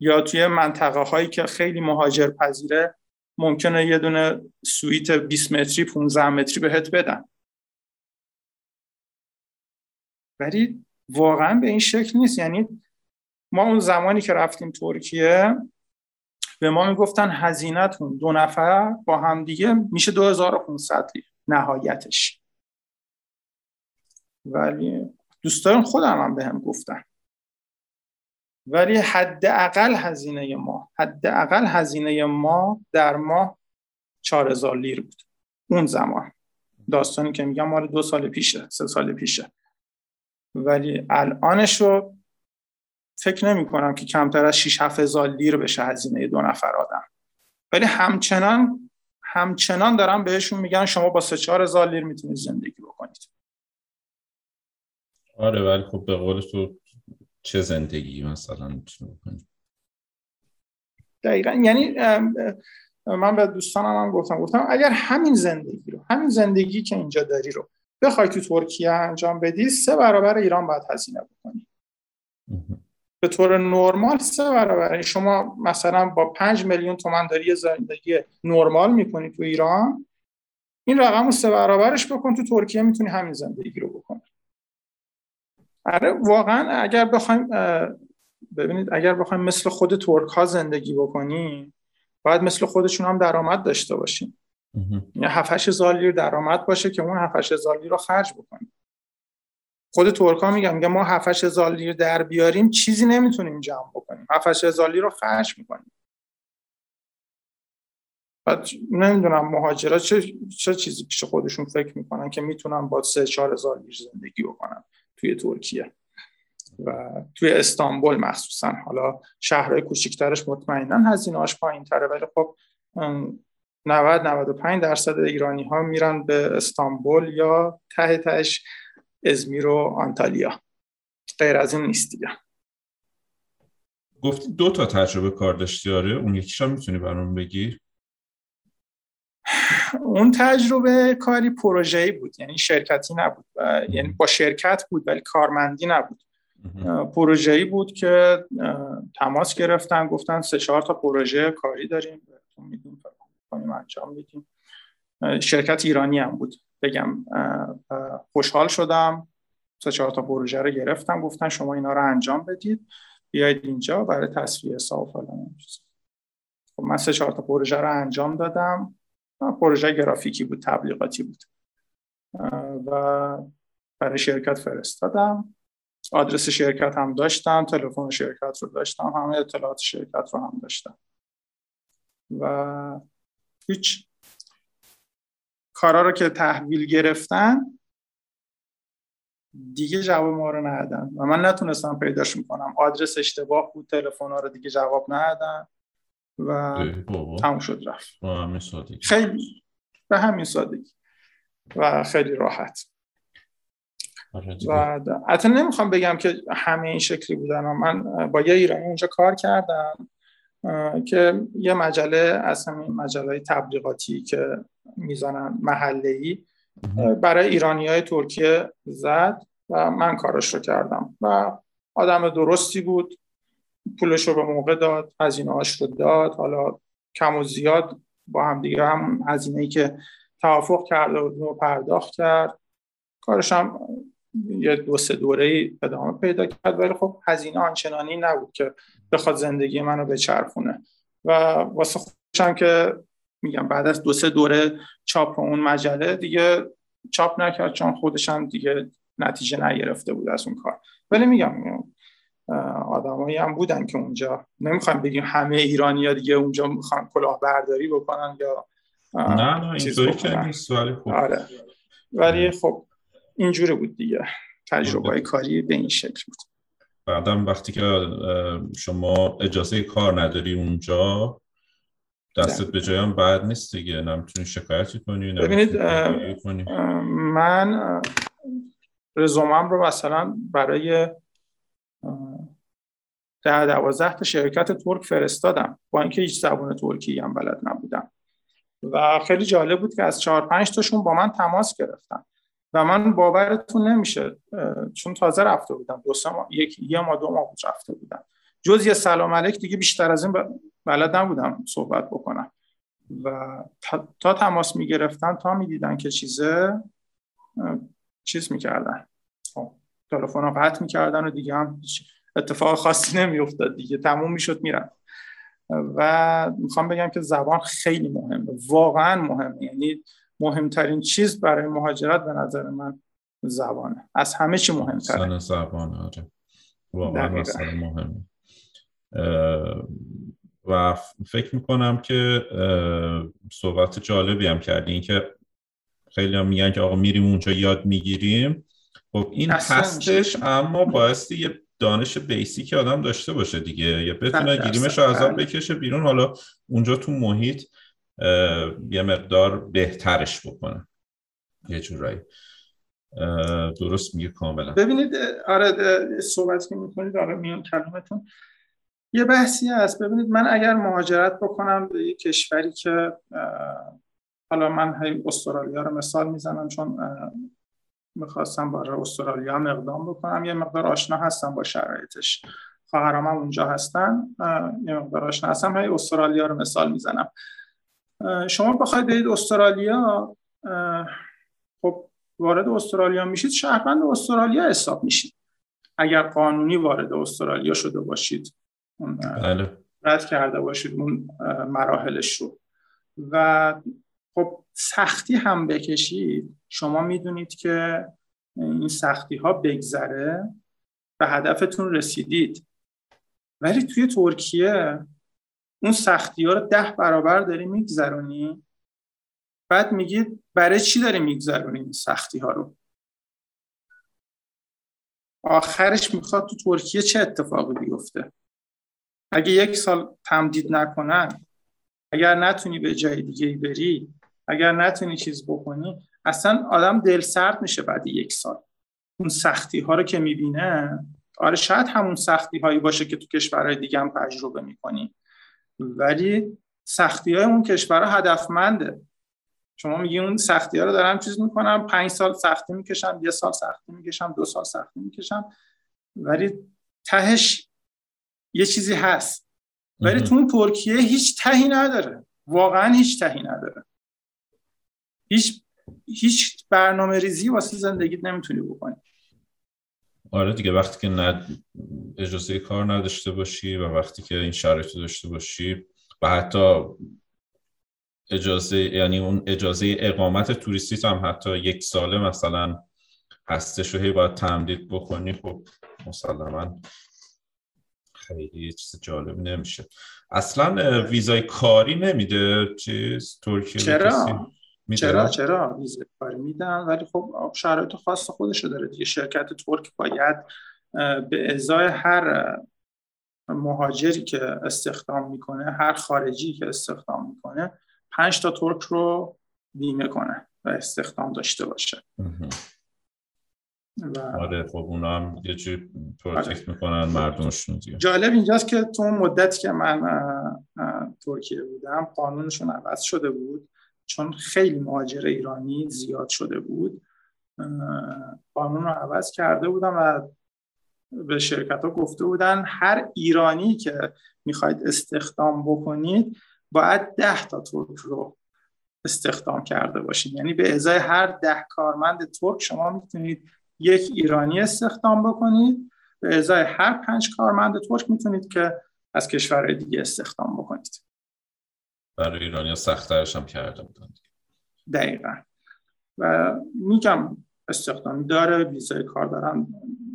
یا توی منطقه هایی که خیلی مهاجر پذیره ممکنه یه دونه سویت 20 متری 15 متری بهت بدن. ولی واقعا به این شکل نیست. یعنی ما اون زمانی که رفتیم ترکیه به ما می‌گفتن هزینهتون دو نفر با هم دیگه میشه 2500 نهایتش. ولی دوستان خودم هم به هم گفتن. ولی حداقل هزینه ما حداقل هزینه ما در ماه 4000 لیر بود. اون زمان. داستانی که میگم مال دو سال پیشه سه سال پیشه. ولی الانش رو فکر نمی کنم که کمتر از 6 هزار لیر بشه هزینه دو نفر آدم. ولی همچنان همچنان دارم بهشون میگن شما با سه چهار هزار لیر می‌تونید زندگی بکنید. آره ولی خب به قول تو چه زندگی مثلا می‌تونی بکنید دقیقا. یعنی من به دوستانم هم گفتم گفتم اگر همین زندگی رو همین زندگی که اینجا داری رو بخوای تو ترکیه انجام بدی سه برابر ایران باید هزینه بکنی. به طور نرمال سه برابر. شما مثلا با پنج میلیون تومن داری زندگی نرمال می‌کنی تو ایران این رقم رو سه برابرش بکن تو ترکیه می‌تونی همین زندگی رو بکنی. آره واقعا اگر بخوایم ببینید اگر بخوایم مثل خود ترک ها زندگی بکنیم باید مثل خودشون هم درآمد داشته باشیم. یعنی 7 هزار لیر درآمد باشه که اون 7 هزار لیر رو خرج بکنیم. خود ترکا میگن میگه ما 7 هزار لیر در بیاریم چیزی نمی‌تونیم جمع بکنیم. 7 هزار لیر رو خرج می‌کنیم. بعد نمی‌دونم مهاجرات چه چه چیزی پیش خودشون فکر می‌کنن که می‌تونن با 3 4 هزار لیر زندگی بکنن توی ترکیه و توی استانبول مخصوصا. حالا شهرهای کوچیکترش مطمئنا هزینه‌اش پایین تره ولی خب 90 95 درصد ایرانی ها میرن به استانبول یا ته تهش ازمیر و آنتالیا. غیر از این نیست دیگه. گفتی دو تا تجربه کار داشتی آره؟ اون یکیش هم می‌تونی برام بگی؟ اون تجربه کاری پروژه‌ای بود یعنی شرکتی نبود یعنی با شرکت بود ولی کارمندی نبود. پروژه‌ای بود که تماس گرفتن گفتن سه چهار تا پروژه کاری داریم. میدیم انجام میدیم. شرکت ایرانی هم بود. بگم خوشحال شدم. سه چهار تا پروژه رو گرفتم. گفتن شما اینا رو انجام بدید. بیاید اینجا برای تصفیه حساب فلان خب من سه چهار تا پروژه رو انجام دادم. پروژه گرافیکی بود تبلیغاتی بود. و برای شرکت فرستادم. آدرس شرکت هم داشتم تلفن شرکت رو داشتم همه اطلاعات شرکت رو هم داشتم. و هیچ کارا رو که تحویل گرفتن دیگه جواب ما رو ندادن. و من نتونستم پیداش می‌کنم. آدرس اشتباه بود تلفن ها رو دیگه جواب ندادن و تموم شد رفت. خیلی. به همین سادگی. و خیلی راحت. آره و حتی نمی‌خوام بگم که همه این شکلی بودن. من با یه ایرانی اونجا کار کردم. که یه مجله از همین مجله تبلیغاتی که می‌زنن محله ای برای ایرانی های ترکیه زد و من کارش رو کردم و آدم درستی بود. پولش رو به موقع داد هزینه هاش رو داد. حالا کم و زیاد با هم دیگه هم هزینه ای که توافق کرده و پرداخت کرد. کارش هم یه دو سه دوره ادامه پیدا کرد ولی خب هزینه آنچنانی نبود که بخواد زندگی منو بچرخونه. و واسه خودشم که میگم بعد از دو سه دوره چاپ اون مجله دیگه چاپ نکرد چون خودشم دیگه نتیجه نگرفته بود از اون کار. ولی میگم آدمایی هم بودن که اونجا. نمی‌خوایم بگیم همه ایرانی ها دیگه اونجا می‌خوان کلاهبرداری بکنن یا نه نه اینطوری که نیست ولی خب. آره. ولی خب اینجوری بود دیگه. تجربه کاری به این شکل بود. بعدم وقتی که شما اجازه کار نداری اونجا دستت به جایان بعد نیست دیگه. نمی‌تونی شکایتی کنی ببینید من رزومم رو مثلا برای ده دوازده تا شرکت ترک فرستادم. با اینکه هیچ زبان ترکی هم بلد نبودم. و خیلی جالب بود که از چهار پنج تاشون با من تماس گرفتن. و من باورتون نمیشه چون تازه رفته بودم. دو یک یه ما دو ماه رفته بودم. جز یه سلام علیک دیگه بیشتر از این بلد نبودم صحبت بکنم. و تا, تماس می‌گرفتن تا می‌دیدن که چیزه چیز می‌کردن. خب، تلفن رو قطع می‌کردن و دیگه هم اتفاق خاصی نمیافتاد دیگه. تموم می‌شد میرن و می‌خوام بگم که زبان خیلی مهمه. واقعا مهمه. یعنی مهمترین چیز برای مهاجرت به نظر من زبانه. از همه چی مهمتره. زبان آره واقعا مهمه. و فکر می‌کنم که صحبت جالبی هم کردی. که خیلی هم میگن که آقا میریم اونجا یاد می‌گیریم. خب این هستش اما بایستی یه دانش بیسیک آدم داشته باشه دیگه. یا بتونه گیریمش رو عذاب بله. بکشه بیرون. حالا اونجا تو محیط یه مقدار بهترش بکنه. یه جورایی. درست میگه کاملا. ببینید آره صحبت که می‌کنید آره میان کلمتون یه بحثی هست. ببینید من اگر مهاجرت بکنم به یه کشوری که حالا من هی استرالیا رو مثال می‌زنم چون می‌خواستم برای استرالیا هم اقدام بکنم یه مقدار آشنا هستم با شرایطش. خواهرام هم اونجا هستن یه مقدار آشنا هستم. هی استرالیا رو مثال می‌زنم. شما بخواید برید استرالیا خب وارد استرالیا میشید شهروند استرالیا حساب میشید. اگر قانونی وارد استرالیا شده باشید بله. رد کرده باشید اون مراحلش رو. و خب سختی هم بکشید. شما می‌دونید که این سختی ها بگذره به هدفتون رسیدید. ولی توی ترکیه اون سختی ها رو ده برابر داری میگذرونی؟ بعد میگید برای چی داری میگذرونی این سختی ها رو؟ آخرش می‌خواد تو ترکیه چه اتفاقی بیفته؟ اگه یک سال تمدید نکنن اگر نتونی به جای دیگه بری اگر نتونی چیز بکنی اصلا آدم دل سرد میشه بعد یک سال. اون سختی ها رو که می‌بینه آره شاید همون سختی هایی باشه که تو کشورهای دیگه هم تجربه می‌کنی. ولی سختی های اون کشور هدفمنده. شما میگی اون سختی ها رو دارم چیز می‌کنم پنج سال سختی می‌کشم یه سال سختی می‌کشم دو سال سختی می‌کشم. ولی تهش یه چیزی هست. ولی تو اون ترکیه هیچ تهی نداره. واقعا هیچ تهی نداره. هیچ هیچ برنامه ریزی واسه زندگیت نمی‌تونی بکنی. آره دیگه وقتی که ند... اجازه کار نداشته باشی و وقتی که این شرایط داشته باشی و حتی اجازه یعنی اون اجازه اقامت توریستی هم حتی یک ساله مثلا هستش و هی باید تمدید بکنی خب مسلما خیلی چیز جالب نمیشه. اصلا ویزای کاری نمیده چیز؟ ترکیه چرا؟ چرا؟ چرا؟ ویزای کاری میدن ولی خب شرایط خاص خودشو داره دیگه. شرکت ترک باید به ازای هر مهاجری که استخدام می‌کنه هر خارجی که استخدام می‌کنه پنج تا ترک رو بیمه کنه و استخدام داشته باشه. و... آره خب اونا هم یه جور protect آره. می‌کنن مردمشون دیگه. جالب اینجاست که تو مدتی که من ترکیه بودم قانونشون عوض شده بود. چون خیلی مهاجر ایرانی زیاد شده بود قانون رو عوض کرده بودم و به شرکت ها گفته بودن هر ایرانی که می‌خواید استخدام بکنید باید ده تا ترک رو استخدام کرده باشید یعنی به ازای هر ده کارمند ترک شما می‌تونید یک ایرانی استخدام بکنید به ازای هر پنج کارمند ترک می‌تونید که از کشورهای دیگه استخدام بکنید. برای ایرانی سخترش هم کرده بودن. دقیقا. و میگم استخدامی داره ویزای کار دارن.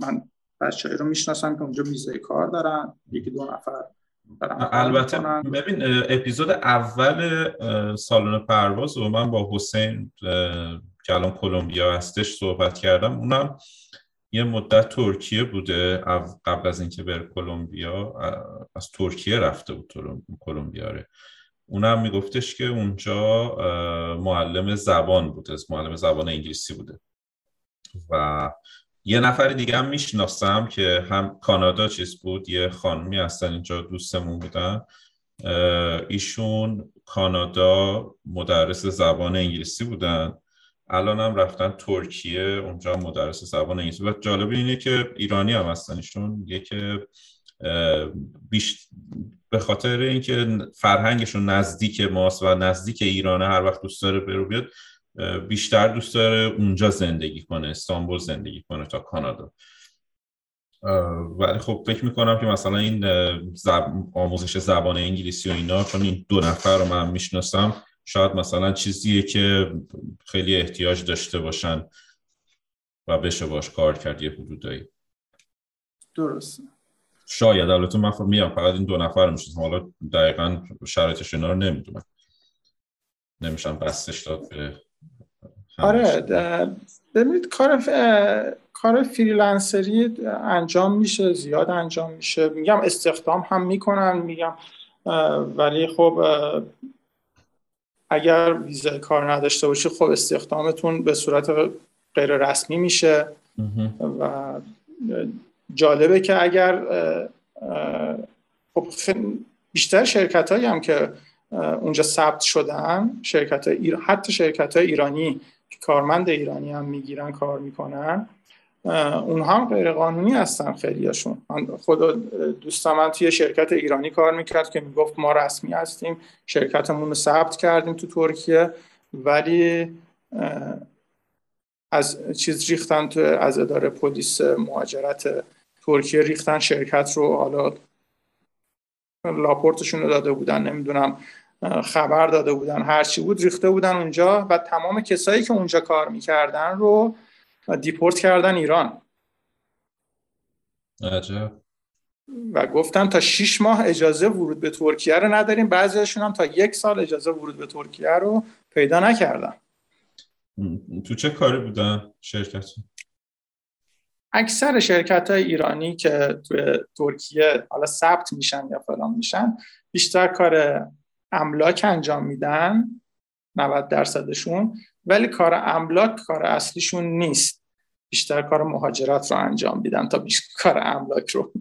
من بچه رو می‌شناسم که اونجا ویزای کار دارن. یکی دو نفر البته ببین اپیزود اول سالن پرواز و من با حسین که الان کلمبیا هستش صحبت کردم. اونم یه مدت ترکیه بوده. قبل از اینکه بره کلمبیا از ترکیه رفته بود کلمبیا اونم میگفتش که اونجا معلم زبان بوده معلم زبان انگلیسی بوده. و یه نفر دیگه هم می‌شناسم که هم کانادا چیز بود یه خانمی هستن اینجا دوستمون بودن. ایشون کانادا مدرس زبان انگلیسی بودن. الان هم رفتن ترکیه اونجا مدرس زبان انگلیسی. و جالب اینه که ایرانی هم هستن ایشون. یه بیش به خاطر اینکه فرهنگشون نزدیک ماست و نزدیک ایرانه هر وقت دوست داره برو بیاد بیشتر دوست داره اونجا زندگی کنه استانبول زندگی کنه تا کانادا. ولی خب فکر می‌کنم که مثلا این آموزش زبان انگلیسی و اینا چون این دو نفر رو من می‌شناسم شاید مثلا چیزیه که خیلی احتیاج داشته باشن و بشه باش کار کرد یه حدودایی. درست شاید البته من میام فقط این دو نفر می‌شناسم. حالا دقیقا شرایطش اینا رو نمی‌دونم. نمیشم بستش داد به آره ببینید کار کار فریلنسری انجام میشه زیاد انجام میشه. میگم استخدام هم می‌کنن میگم ولی خب اگر ویزای کار نداشته باشی خب استخدامتون به صورت غیر رسمی میشه و جالبه که اگر خب بیشتر شرکت هایی هم که اونجا ثبت شدن شرکت های حتی شرکت های ایرانی که کارمند ایرانی هم می‌گیرن کار می‌کنن اونها هم غیر قانونی هستن خیلیاشون خدا دوست من توی شرکت ایرانی کار می‌کرد که می‌گفت ما رسمی هستیم شرکتمون رو ثبت کردیم تو ترکیه ولی از چیز ریختن تو از اداره پلیس مهاجرت ترکیه ریختن شرکت رو حالا لاپورتشون رو داده بودن نمی‌دونم خبر داده بودن هرچی بود ریخته بودن اونجا و تمام کسایی که اونجا کار می‌کردن رو دیپورت کردن ایران. عجب. و گفتن تا 6 ماه اجازه ورود به ترکیه رو نداریم بعضیشون هم تا یک سال اجازه ورود به ترکیه رو پیدا نکردن. تو چه کاری بودن شرکت؟ اکثر شرکت های ایرانی که تو ترکیه حالا ثبت میشن یا فلان میشن بیشتر کار املاک انجام میدن 90 درصدشون ولی کار املاک کار اصلیشون نیست. بیشتر کار مهاجرت رو انجام میدن تا بیشتر کار املاک رو.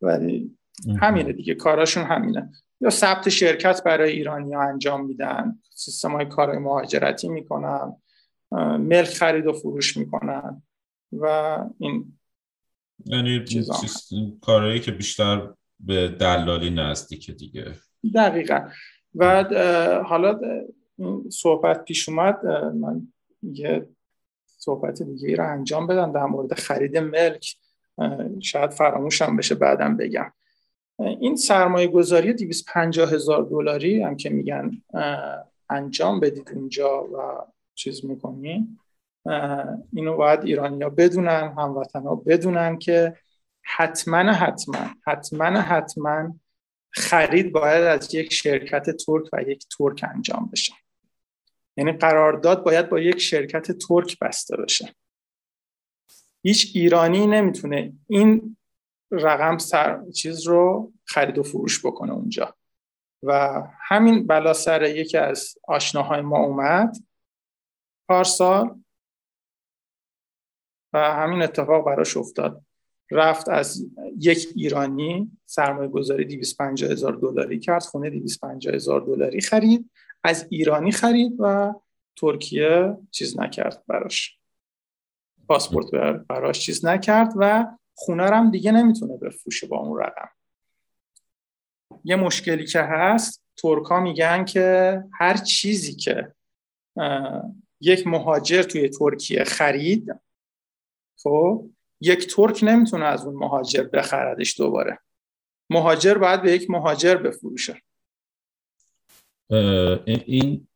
ولی همینه دیگه کاراشون همینه. یا ثبت شرکت برای ایرانی ها انجام میدن سیستم های کار مهاجرتی می‌کنن ملک خرید و فروش می‌کنن. و این یعنی کارهایی که بیشتر به دلالی نزدیک دیگه. دقیقا. و حالا صحبت پیش اومد من یه صحبت دیگه رو انجام بدم در مورد خرید ملک. شاید فراموشم بشه بعدم بگم. این سرمایه گذاری 250 هزار دلاری هم که میگن انجام بدید اونجا و چیز می‌کنی. اینو باید ایرانیا بدونن هموطنا بدونن که حتما حتما حتما حتما خرید باید از یک شرکت ترک و یک ترک انجام بشه. یعنی قرارداد باید با یک شرکت ترک بسته بشه. هیچ ایرانی نمی‌تونه این رقم سر چیز رو خرید و فروش بکنه اونجا. و همین بلا سر یکی از آشناهای ما اومد. پارسال و همین اتفاق براش افتاد. رفت از یک ایرانی سرمایه گذاری 250 هزار دلاری کرد خونه 250 هزار دلاری خرید از ایرانی خرید و ترکیه چیز نکرد براش. پاسپورت براش چیز نکرد و خونه هم دیگه نمی‌تونه بفروشه با اون رقم. یه مشکلی که هست ترکا میگن که هر چیزی که یک مهاجر توی ترکیه خرید خب یک ترک نمی‌تونه از اون مهاجر بخردش دوباره. مهاجر باید به یک مهاجر بفروشه. این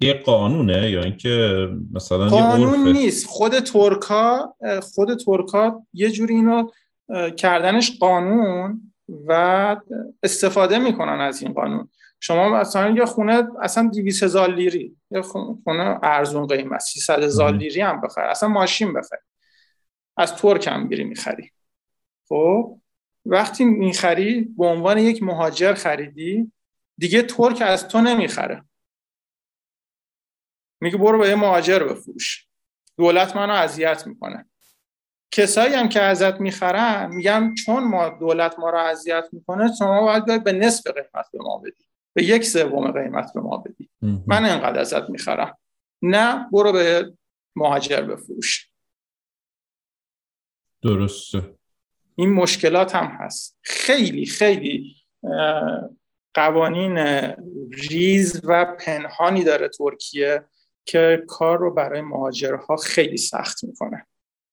یه قانونه یا اینکه مثلا قانون نیست. خود ترکا خود ترکا یه جوری اینو کردنش قانون و استفاده می‌کنن از این قانون. شما مثلا یه خونه اصلا 200 هزار لیری یه خونه ارزون قیمت 300 هزار لیری هم بخره اصلا ماشین بخره از ترک هم بیری می‌خری. خب؟ وقتی می‌خری به عنوان یک مهاجر خریدی دیگه ترک از تو نمی‌خره. میگه برو به یه مهاجر بفروش. دولت منو اذیت می‌کنه. کسایی هم که ازت می‌خرن میگم چون ما دولت ما رو اذیت می‌کنه شما باید به نصف قیمت به ما بدی. به یک سوم قیمت به ما بدی. من انقدر ازت می‌خرم. نه برو به مهاجر بفروش. درسته. این مشکلات هم هست. خیلی خیلی قوانین ریز و پنهانی داره ترکیه که کار رو برای مهاجرها خیلی سخت می‌کنه.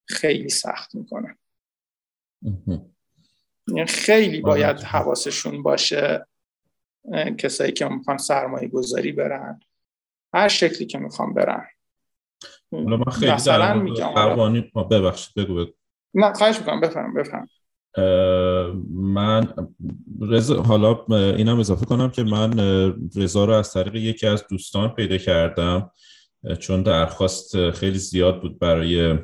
خیلی سخت می‌کنه. یعنی خیلی باید حواسشون باشه کسایی که می‌خوان سرمایه گذاری برن هر شکلی که می‌خوان برن. من خیلی مثلا میگم ببخشید بگو بگو. نه خواهش می‌کنم بفهم بفهم من رضا حالا اینم اضافه کنم که من رضا رو از طریق یکی از دوستان پیدا کردم چون درخواست خیلی زیاد بود برای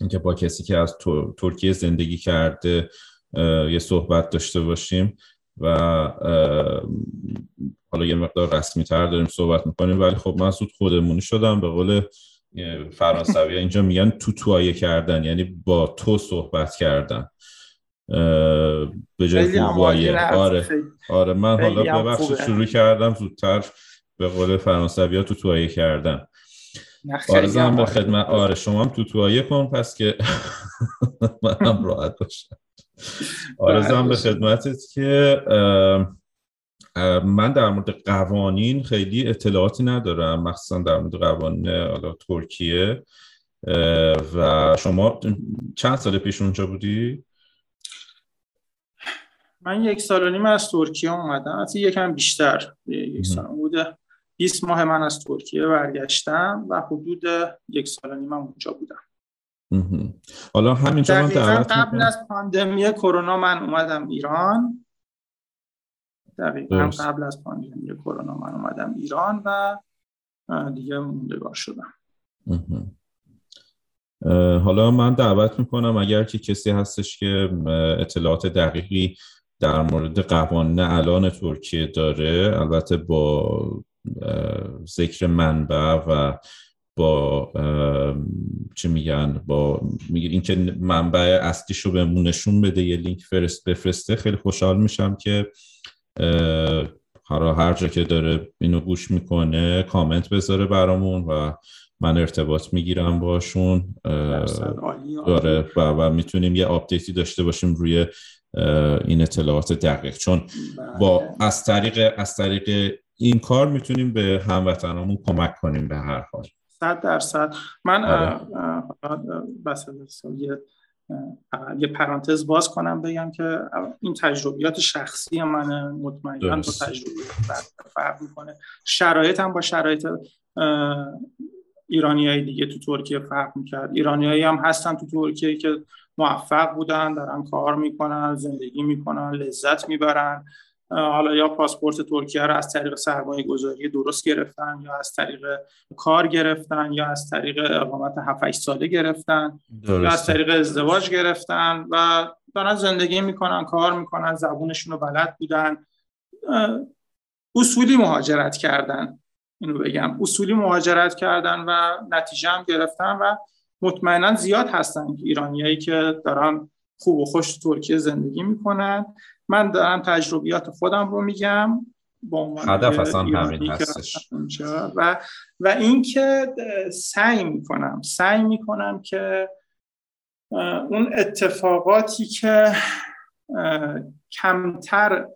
اینکه با کسی که از ترکیه زندگی کرده یه صحبت داشته باشیم و حالا یه مقدار رسمی تر داریم صحبت می‌کنیم ولی خب من زود خودمونی شدم به قول فرانسوی اینجا میگن تو توایه کردن یعنی با تو صحبت کردن. به جای آره آره من حالا ببخشید شروع کردم زودتر به قول فرانسوی ها تو توایه کردن آرزم به خدمت آره شما هم تو توایه کن پس که منم راحت باشم. آرزم به خدمتت که من در مورد قوانین خیلی اطلاعاتی ندارم. مخصوصا در مورد قوانین حالا ترکیه. و شما چند سال پیش اونجا بودی؟ من یک سال و نیم از ترکیه اومدم. از یکم بیشتر. یک سال بوده. 20 ماه من از ترکیه برگشتم و حدود یک سال و نیم اونجا بودم. حالا همینجا من قبل از پاندمی کرونا من اومدم ایران. دقیقا قبل از پاندمی کرونا من اومدم ایران و دیگه موندگار شدم. حالا من دعوت می‌کنم اگر که کسی هستش که اطلاعات دقیقی در مورد قوانین الان ترکیه داره البته با ذکر منبع و با چه میگن با میگه اینکه منبع اصلیش رو بهمون نشون بده یه لینک فرست بفرسته خیلی خوشحال میشم که هر جا که داره اینو گوش می‌کنه کامنت بذاره برامون و من ارتباط می‌گیرم باشون. داره و, و می‌تونیم یه آپدیتی داشته باشیم روی این اطلاعات دقیق. چون با بله. از طریق از طریق این کار می‌تونیم به هموطنامون کمک کنیم به هر حال. صد درصد. من بس یه پرانتز باز کنم بگم که این تجربیات شخصی من مطمئنا با تجربیات فرق می‌کنه. شرایط هم با شرایط ایرانی های دیگه تو ترکیه فرق می‌کرد. ایرانی هم هستن تو ترکیه که موفق بودن دارن کار می‌کنن زندگی می‌کنن لذت می‌برن. حالا یا پاسپورت ترکیه رو از طریق سرمایه گذاری درست گرفتن یا از طریق کار گرفتن یا از طریق اقامت 7 ساله گرفتن درسته. یا از طریق ازدواج گرفتن و دارن زندگی می‌کنن کار می‌کنن زبونشون رو بلد بودن. اصولی مهاجرت کردن اینو بگم. اصولی مهاجرت کردن و نتیجه هم گرفتن و مطمئنا زیاد هستن ایرانیایی که دارن خوب و خوش ترکیه زندگی می‌کنن. من دارم تجربیات خودم رو میگم هدف اصلا همین هستش. و و اینکه سعی می‌کنم سعی می‌کنم که اون اتفاقاتی که کمتر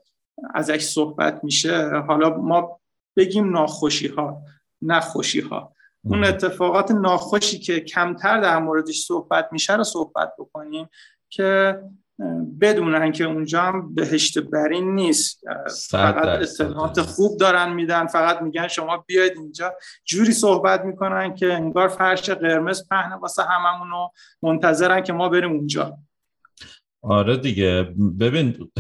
ازش صحبت میشه حالا ما بگیم ناخوشی ها نخوشی ها اون اتفاقات ناخوشی که کمتر در موردش صحبت میشه رو صحبت بکنیم که بدونن که اونجا هم بهشت برین نیست. فقط اطلاعات خوب دارن میدن. فقط میگن شما بیاید اینجا. جوری صحبت می‌کنن که انگار فرش قرمز پهنه واسه هممونو. منتظرن که ما بریم اونجا. آره دیگه. ببین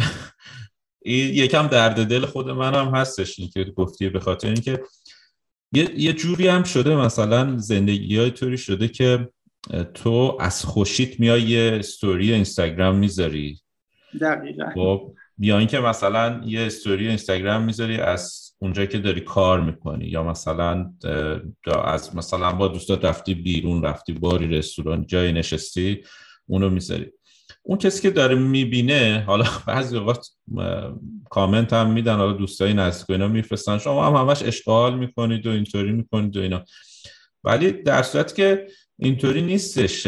این یکم درد دل خود منم هستش این که گفتی به خاطر اینکه یه،, یه جوری هم شده مثلا زندگی های طوری شده که تو از خوشیت میای یه استوری اینستاگرام می‌ذاری. دقیقا. خب یا اینکه مثلا یه استوری اینستاگرام می‌ذاری از اونجایی که داری کار می‌کنی یا مثلا از مثلا با دوستات رفتی بیرون رفتی باری رستوران جای نشستی اونو می‌ذاری. اون کسی که داره می‌بینه حالا بعضی اوقات کامنت هم میدن حالا دوستای نزدیک اینا میفرستن. شما هم همش اشغال می‌کنید و اینطوری می‌کنید و اینا. ولی در صورت که اینطوری نیستش.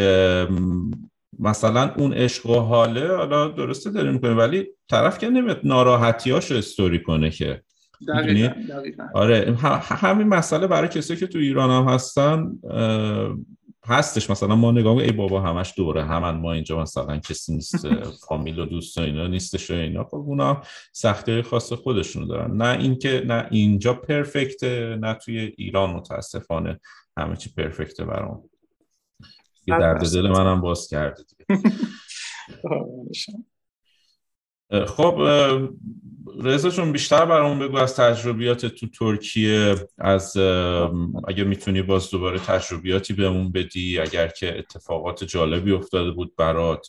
مثلا اون عشق و حاله حالا درسته داریم می‌کنه ولی طرف که نمیاد ناراحتیاشو استوری کنه که. دقیقا, آره همین مسئله برای کسی که تو ایران هم هستن هستش. مثلا ما نگاه ای بابا همش دوره همان ما اینجا مثلا کسی نیست فامیل و دوست و اینا نیستش و اینا. خب اونا سختی خاص خودشونو دارن. نه اینکه نه اینجا پرفکته نه توی ایران متاسفانه همه چی پرفکته برام. یه درد دل منم باز کرده خب رضا چون بیشتر برامون بگو از تجربیات تو ترکیه از اگر می‌تونی باز دوباره تجربیاتی بهمون بدی اگر که اتفاقات جالبی افتاده بود برات.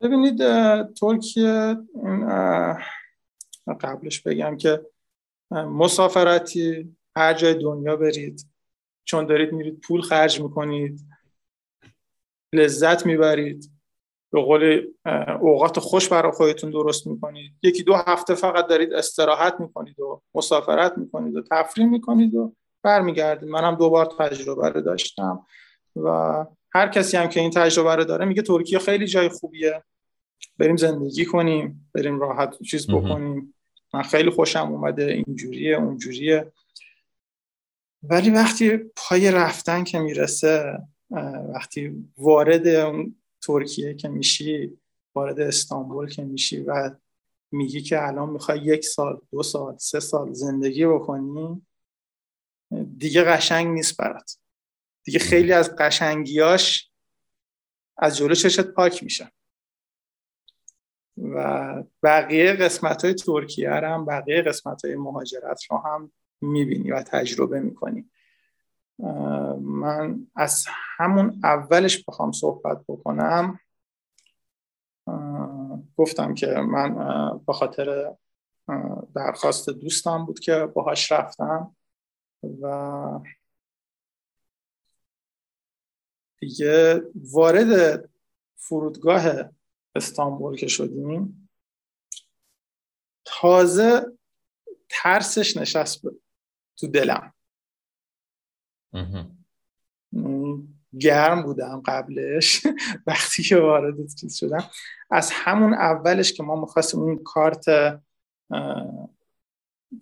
ببینید ترکیه قبلش بگم که مسافرتی هر جای دنیا برید. چون دارید میرید پول خرج می‌کنید لذت می‌برید به قول اوقات خوش برای خودتون درست می‌کنید. یکی دو هفته فقط دارید استراحت می‌کنید و مسافرت می‌کنید و تفریح می‌کنید و برمیگردید. منم دو بار تجربه رو داشتم و هر کسی هم که این تجربه رو داره میگه ترکیه خیلی جای خوبیه. بریم زندگی کنیم بریم راحت چیز بکنیم. من خیلی خوشم اومده اینجوریه اونجوریه. ولی وقتی پای رفتن که می‌رسه وقتی وارد اون ترکیه که میشی وارد استانبول که میشی و میگی که الان می‌خوای یک سال دو سال سه سال زندگی بکنی دیگه قشنگ نیست برات. دیگه خیلی از قشنگیاش از جلو چشت پاک میشه و بقیه قسمت های ترکیه هم بقیه قسمت های مهاجرت رو هم می‌بینی و تجربه می‌کنی. من از همون اولش بخوام صحبت بکنم. گفتم که من به خاطر درخواست دوستم بود که باهاش رفتم و دیگه وارد فرودگاه استانبول که شدیم تازه ترسش نشست تو دلم. گرم بودم قبلش. وقتی که وارد چیز شدم. از همون اولش که ما می‌خواستیم اون کارت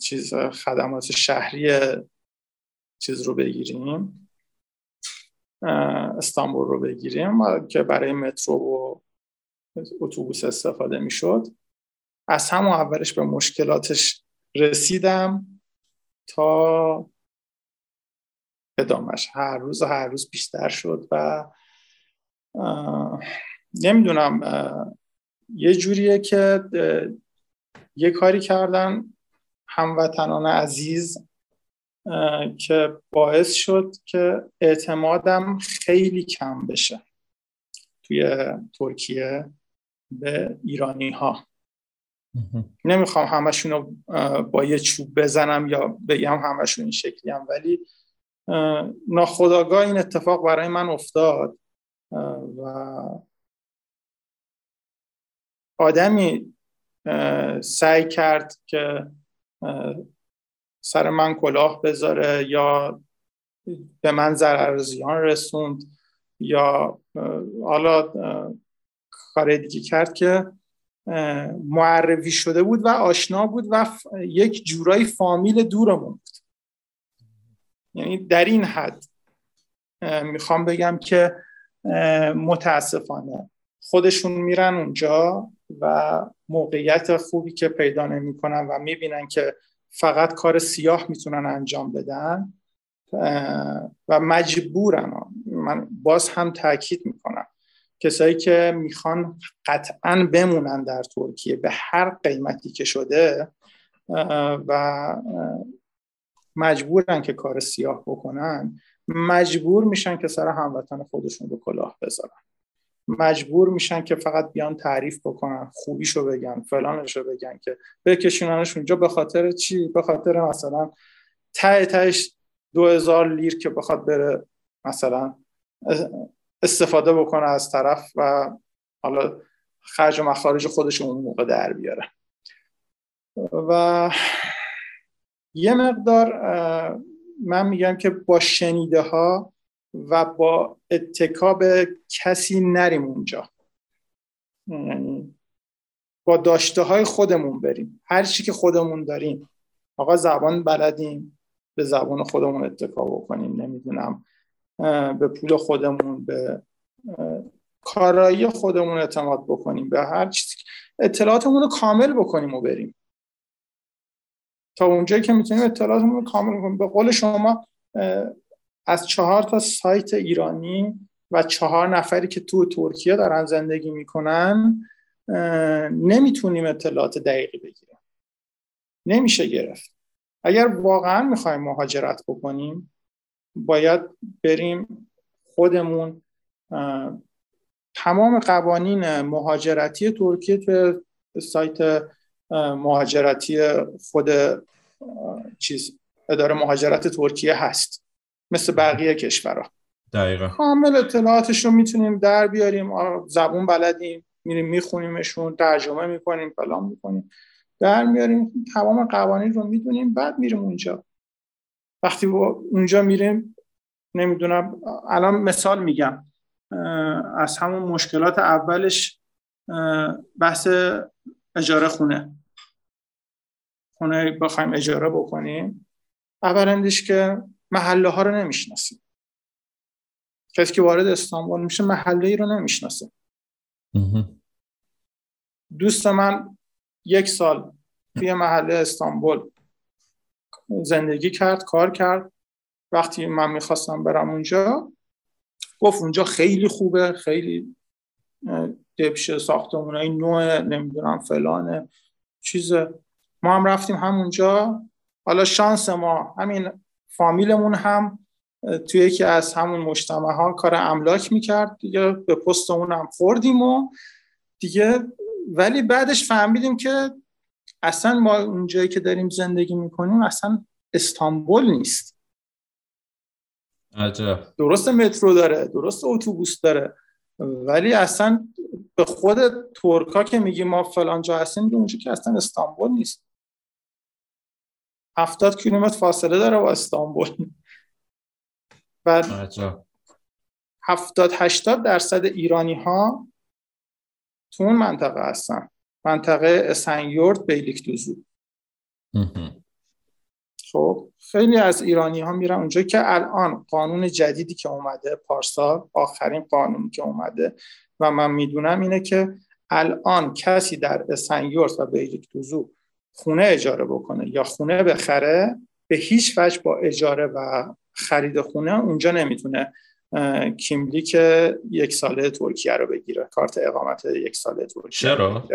چیز خدمات شهری چیز رو بگیریم. استانبول رو بگیریم. که برای مترو و اتوبوس استفاده می‌شد. از همون اولش به مشکلاتش رسیدم. تا ادامش هر روز و هر روز بیشتر شد و نمی‌دونم یه جوریه که یه کاری کردن هموطنان عزیز که باعث شد که اعتمادم خیلی کم بشه توی ترکیه به ایرانی ها نمی‌خوام همشون رو با یه چوب بزنم یا بگم همشون این شکلی هم ولی ناخداگاه این اتفاق برای من افتاد. و آدمی سعی کرد که سر من کلاه بذاره یا به من ضرر زیان رسوند یا حالا کار دیگه کرد که معرفی شده بود و آشنا بود و یک جورایی فامیل دورمون بود. یعنی در این حد می‌خوام بگم که متاسفانه خودشون میرن اونجا و موقعیت خوبی که پیدا نمی‌کنن و می‌بینن که فقط کار سیاه می‌تونن انجام بدن و مجبورن. من باز هم تاکید می‌کنم. کسایی که می‌خوان قطعا بمونن در ترکیه به هر قیمتی که شده و مجبورن که کار سیاه بکنن مجبور میشن که سر هموطن خودشون رو کلاه بذارن. مجبور میشن که فقط بیان تعریف بکنن خوبیشو بگن فلانشو بگن که بکشوننش اونجا به خاطر چی؟ به خاطر مثلا ته تهش دو هزار لیر که بخواد بره مثلا استفاده بکنه از طرف و حالا خرج و مخارج خودش اون موقع در بیاره. و یه مقدار من میگم که با شنیده ها و با اتکا به کسی نریم اونجا. یعنی با داشته های خودمون بریم. هر چی که خودمون داریم. آقا زبان بلدیم به زبان خودمون اتکا بکنیم نمی‌دونم. به پول خودمون به کارایی خودمون اعتماد بکنیم به هر چیزی اطلاعاتمون رو کامل بکنیم و بریم. تا اونجایی که می‌تونیم اطلاعاتمون رو کامل کنیم به قول شما از چهار تا سایت ایرانی و چهار نفری که تو ترکیه دارن زندگی می‌کنن نمی‌تونیم اطلاعات دقیقی بگیریم. نمیشه گرفت. اگر واقعا می‌خوایم مهاجرت بکنیم باید بریم خودمون تمام قوانین مهاجرتی ترکیه تو سایت مهاجرتی خود چیز اداره مهاجرت ترکیه هست مثل بقیه کشورها. دقیقا. کامل اطلاعاتش رو می‌تونیم در بیاریم زبون بلدیم میریم میخونیمشون ترجمه می‌کنیم فلان می‌کنیم. در میاریم تمام قوانین رو می‌دونیم بعد میریم اونجا. وقتی اونجا میریم نمی‌دونم الان مثال میگم از همون مشکلات اولش بحث اجاره خونه. خونه بخوایم اجاره بکنیم. اولندش که محله ها رو نمی‌شناسیم. کسی که وارد استانبول میشه محله ای رو نمی‌شناسه. دوست من یک سال توی محله استانبول زندگی کرد کار کرد. وقتی من می‌خواستم برم اونجا گفت اونجا خیلی خوبه خیلی دبش ساختمون نوع نمی‌دونم فلانه چیز. ما هم رفتیم همونجا. حالا شانس ما همین فامیلمون هم توی یکی از همون مجتمع ها کار املاک می‌کرد دیگه به پست اون هم خوردیم و دیگه. ولی بعدش فهمیدیم که اصلا ما اونجایی که داریم زندگی می‌کنیم اصلا استانبول نیست. عجب. درست مترو داره درست اتوبوس داره ولی اصلا به خود ترکا که میگیم ما فلان جا هستیم اونجا که اصلا استانبول نیست. هفتاد کیلومتر فاصله داره با استانبول. و هفتاد هشتاد درصد ایرانی ها تو اون منطقه هستن. منطقه اسنیورد بیلیک دوزو خب خیلی از ایرانی ها میرن اونجا که الان قانون جدیدی که اومده پارسال آخرین قانونی که اومده و من می‌دونم اینه که الان کسی در اسنیورد و بیلیک دوزو خونه اجاره بکنه یا خونه بخره به هیچ وجه با اجاره و خرید خونه اونجا نمی‌تونه کیملیک یک ساله ترکیه رو بگیره. کارت اقامت یک ساله ترکیه چرا؟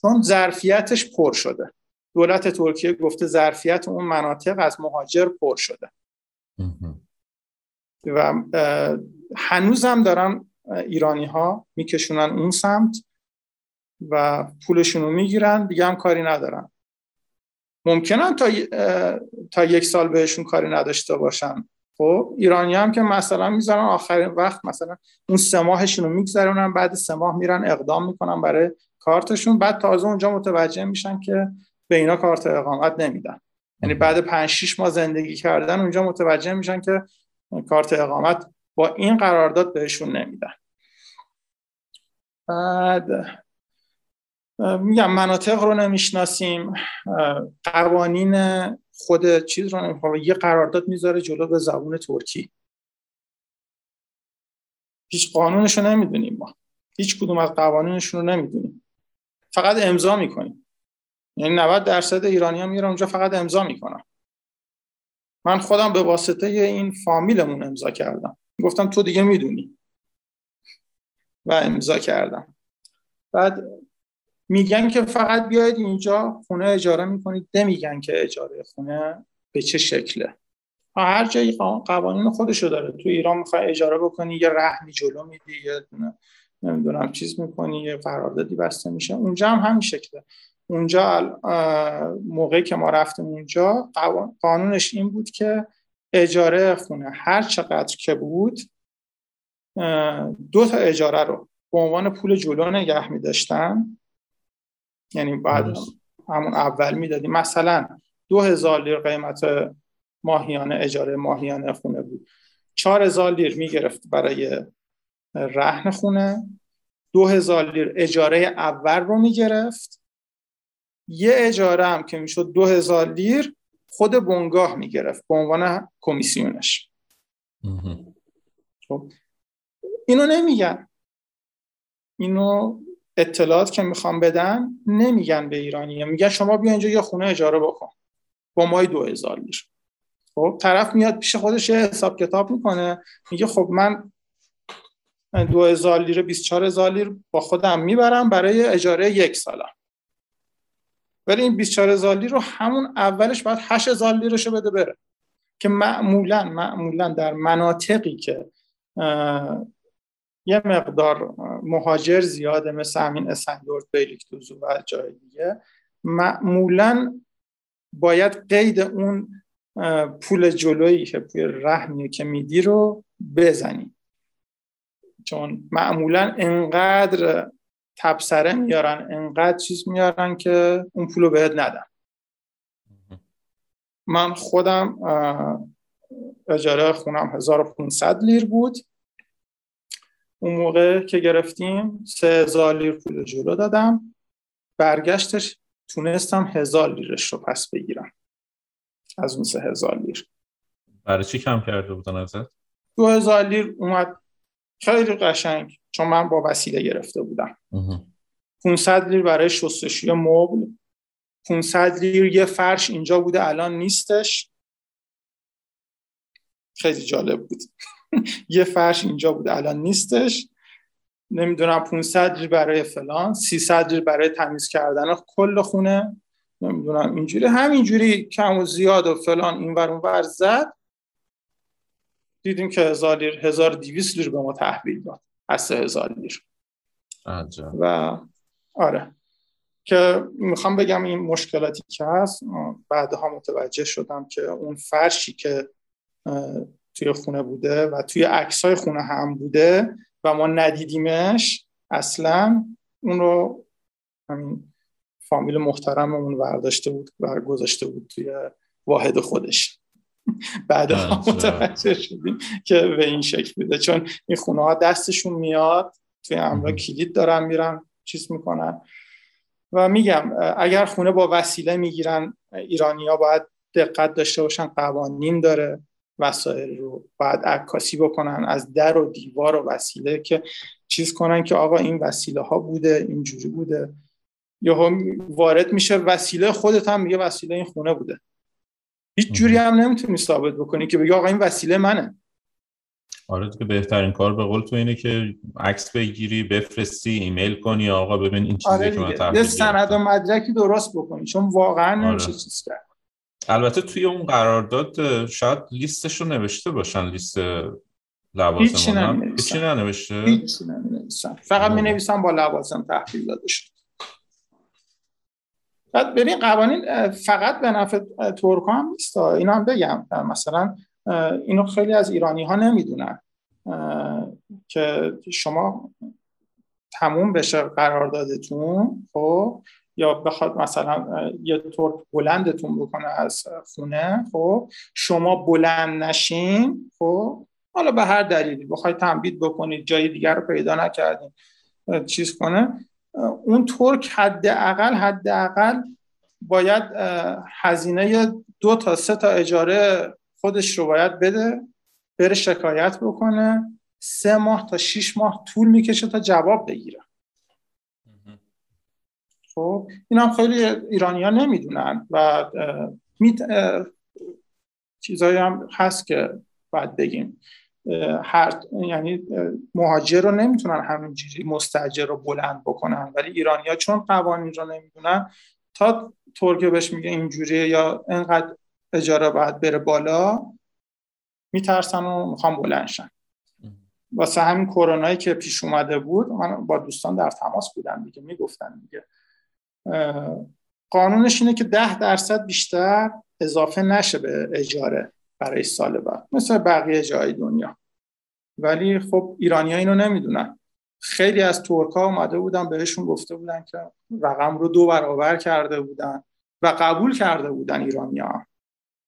چون ظرفیتش پر شده. دولت ترکیه گفته ظرفیت اون مناطق از مهاجر پر شده. و هنوز هم دارن ایرانی ها میکشونن اون سمت و پولشون رو می‌گیرن. دیگه هم کاری ندارن. ممکنن تا, تا یک سال بهشون کاری نداشته باشن. خب ایرانی هم که مثلا می‌ذارن آخرین وقت مثلا اون سه ماهشون رو میگذرونن بعد سه ماه میرن اقدام می‌کنن برای کارتشون. بعد تازه اونجا متوجه میشن که به اینا کارت اقامت نمیدن. یعنی بعد پنج 6 ماه زندگی کردن اونجا متوجه میشن که کارت اقامت با این قرارداد بهشون نمیدن. بعد میگم مناطق رو نمی‌شناسیم. قوانین خود چیز رو نمی‌خوام یه قرارداد می‌ذاره جلو به زبون ترکی. هیچ قانونش رو نمی‌دونیم ما. هیچ کدوم از قوانینشون رو نمی‌دونیم. فقط امضا می‌کنیم. یعنی 90 درصد ایرانی ها میرن اونجا فقط امضا می‌کنن. من خودم به واسطه این فامیلمون امضا کردم. گفتم تو دیگه می‌دونی. و امضا کردم. بعد میگن که فقط بیاید اینجا خونه اجاره می‌کنید. نمیگن که اجاره خونه به چه شکله. هر جایی قوانین خودشو داره. تو ایران می‌خوای اجاره بکنی یه رهنی جلو میدی یه نمی‌دونم چیز می‌کنی یه قراردادی بسته میشه. اونجا هم همین شکله. اونجا موقعی که ما رفتیم اونجا قانونش این بود که اجاره خونه هر چقدر که بود دو تا اجاره رو به عنوان پول جلو نگه میداشتن. یعنی بعد همون اول می‌دادیم. مثلا دو هزار لیر قیمت ماهیانه اجاره ماهیانه خونه بود. چهار هزار لیر می‌گرفت برای رهن خونه. دو هزار لیر اجاره اول رو می‌گرفت. یه اجاره هم که می‌شد دو هزار لیر خود بنگاه می‌گرفت به عنوان کمیسیونش. خب. اینو نمیگن. اینو اطلاعات که می‌خوام بدن نمیگن به ایرانی میگن شما بیا اینجا یه خونه اجاره بکن. با مای دو هزار لیر. خب طرف میاد پیش خودش یه حساب کتاب می‌کنه. میگه خب من دو هزار لیر 24 هزار لیر با خودم می‌برم برای اجاره یک سالم. ولی این 24 هزار لیر رو همون اولش باید 8 هزار لیرشو بده بره. که معمولا معمولا در مناطقی که یه مقدار مهاجر زیاده مثل همین اسندورت بیلیکتوزو و جای دیگه. معمولا باید قید اون پول جلویی که پول رهنی که میدی رو بزنی. چون معمولا انقدر تبصره میارن انقدر چیز میارن که اون پول رو بهت ندن. من خودم اجاره خونم 1500 لیر بود. اون موقع که گرفتیم 3000 لیر پول جلو دادم. برگشتش تونستم هزار لیرش رو پس بگیرم. از اون سه هزار لیر. برای چی کم کرده بودن ازت؟ دو هزار لیر اومد. خیلی قشنگ. چون من با وسیله گرفته بودم. 500 لیر برای شستشوی مبل. 500 لیر یه فرش اینجا بوده الان نیستش. خیلی جالب بود. یه فرش اینجا بوده الان نیستش. نمی‌دونم 500 لیر برای فلان 300 لیر برای تمیز کردن کل خونه. نمی‌دونم اینجوری همینجوری کم و زیاد و فلان این ور اون زد. دیدیم که هزار لیر 1200 لیر به ما تحویل داد. از 3000 لیر. و آره. که می‌خوام بگم این مشکلاتی که هست بعدها متوجه شدم که اون فرشی که توی خونه بوده و توی عکسای خونه هم بوده و ما ندیدیمش. اصلا اون رو همین فامیل محترممون برداشته بود و گذاشته بود توی واحد خودش. بعد متوجه شدیم که به این شکل بوده. چون این خونه ها دستشون میاد توی امرا کلید دارن میرن چیز می‌کنن. و میگم اگر خونه با وسیله می‌گیرن ایرانیا باید دقت داشته باشن قوانین داره. وسایل رو باید عکاسی بکنن از در و دیوار و وسیله که چیز کنن که آقا این وسیله ها بوده اینجوری بوده. یا وارد میشه وسیله خودت هم میگه وسیله این خونه بوده. هیچ جوری هم نمی‌تونی ثابت بکنی که بگی آقا این وسیله منه. آره که بهترین کار به قول تو اینه که عکس بگیری بفرستی ایمیل کنی آقا ببین این چیزی آره که من یه سند و مدرکی درست بکنی چون واقعا آره. نمیشه چیز کرد. البته توی اون قرارداد شاید لیستش رو نوشته باشن لیست لوازم هیچی ننوشته هیچی ننوشته؟ هیچی فقط می نویسن با لوازم تحویل داده شد بعد ببین قوانین فقط به نفع ترک هم نیست. اینا هم بگم مثلا اینو خیلی از ایرانی ها نمی‌دونن که شما تموم بشه قراردادتون خب؟ یا بخواد مثلا یه ترک بلندتون بکنه از خونه خب؟ شما بلند نشین خب؟ حالا به هر دلیلی بخواید تنبید بکنید جای دیگر رو پیدا نکردین چیز کنه. اون ترک حداقل حداقل باید هزینه دو تا سه تا اجاره خودش رو باید بده بره شکایت بکنه. سه ماه تا شیش ماه طول می‌کشه تا جواب بگیره. خب این هم خیلی ایرانی ها نمی‌دونن و می چیزایی هم هست که باید بگیم. هر یعنی مهاجر رو نمی‌تونن همینجوری مستجر رو بلند بکنن ولی ایرانی ها چون قوانین رو نمی‌دونن تا ترکیه بهش میگه اینجوریه یا انقدر اجاره باید بره بالا میترسن و می‌خوام بلندشن واسه همین کرونایی که پیش اومده بود من با دوستان در تماس بودم دیگه می‌گفتن دیگه. قانونش اینه که ده درصد بیشتر اضافه نشه به اجاره برای سال بعد. مثل بقیه جای دنیا. ولی خب ایرانی ها اینو نمی‌دونن. خیلی از ترک ها اومده بودن بهشون گفته بودن که رقم رو دو برابر کرده بودن و قبول کرده بودن ایرانی ها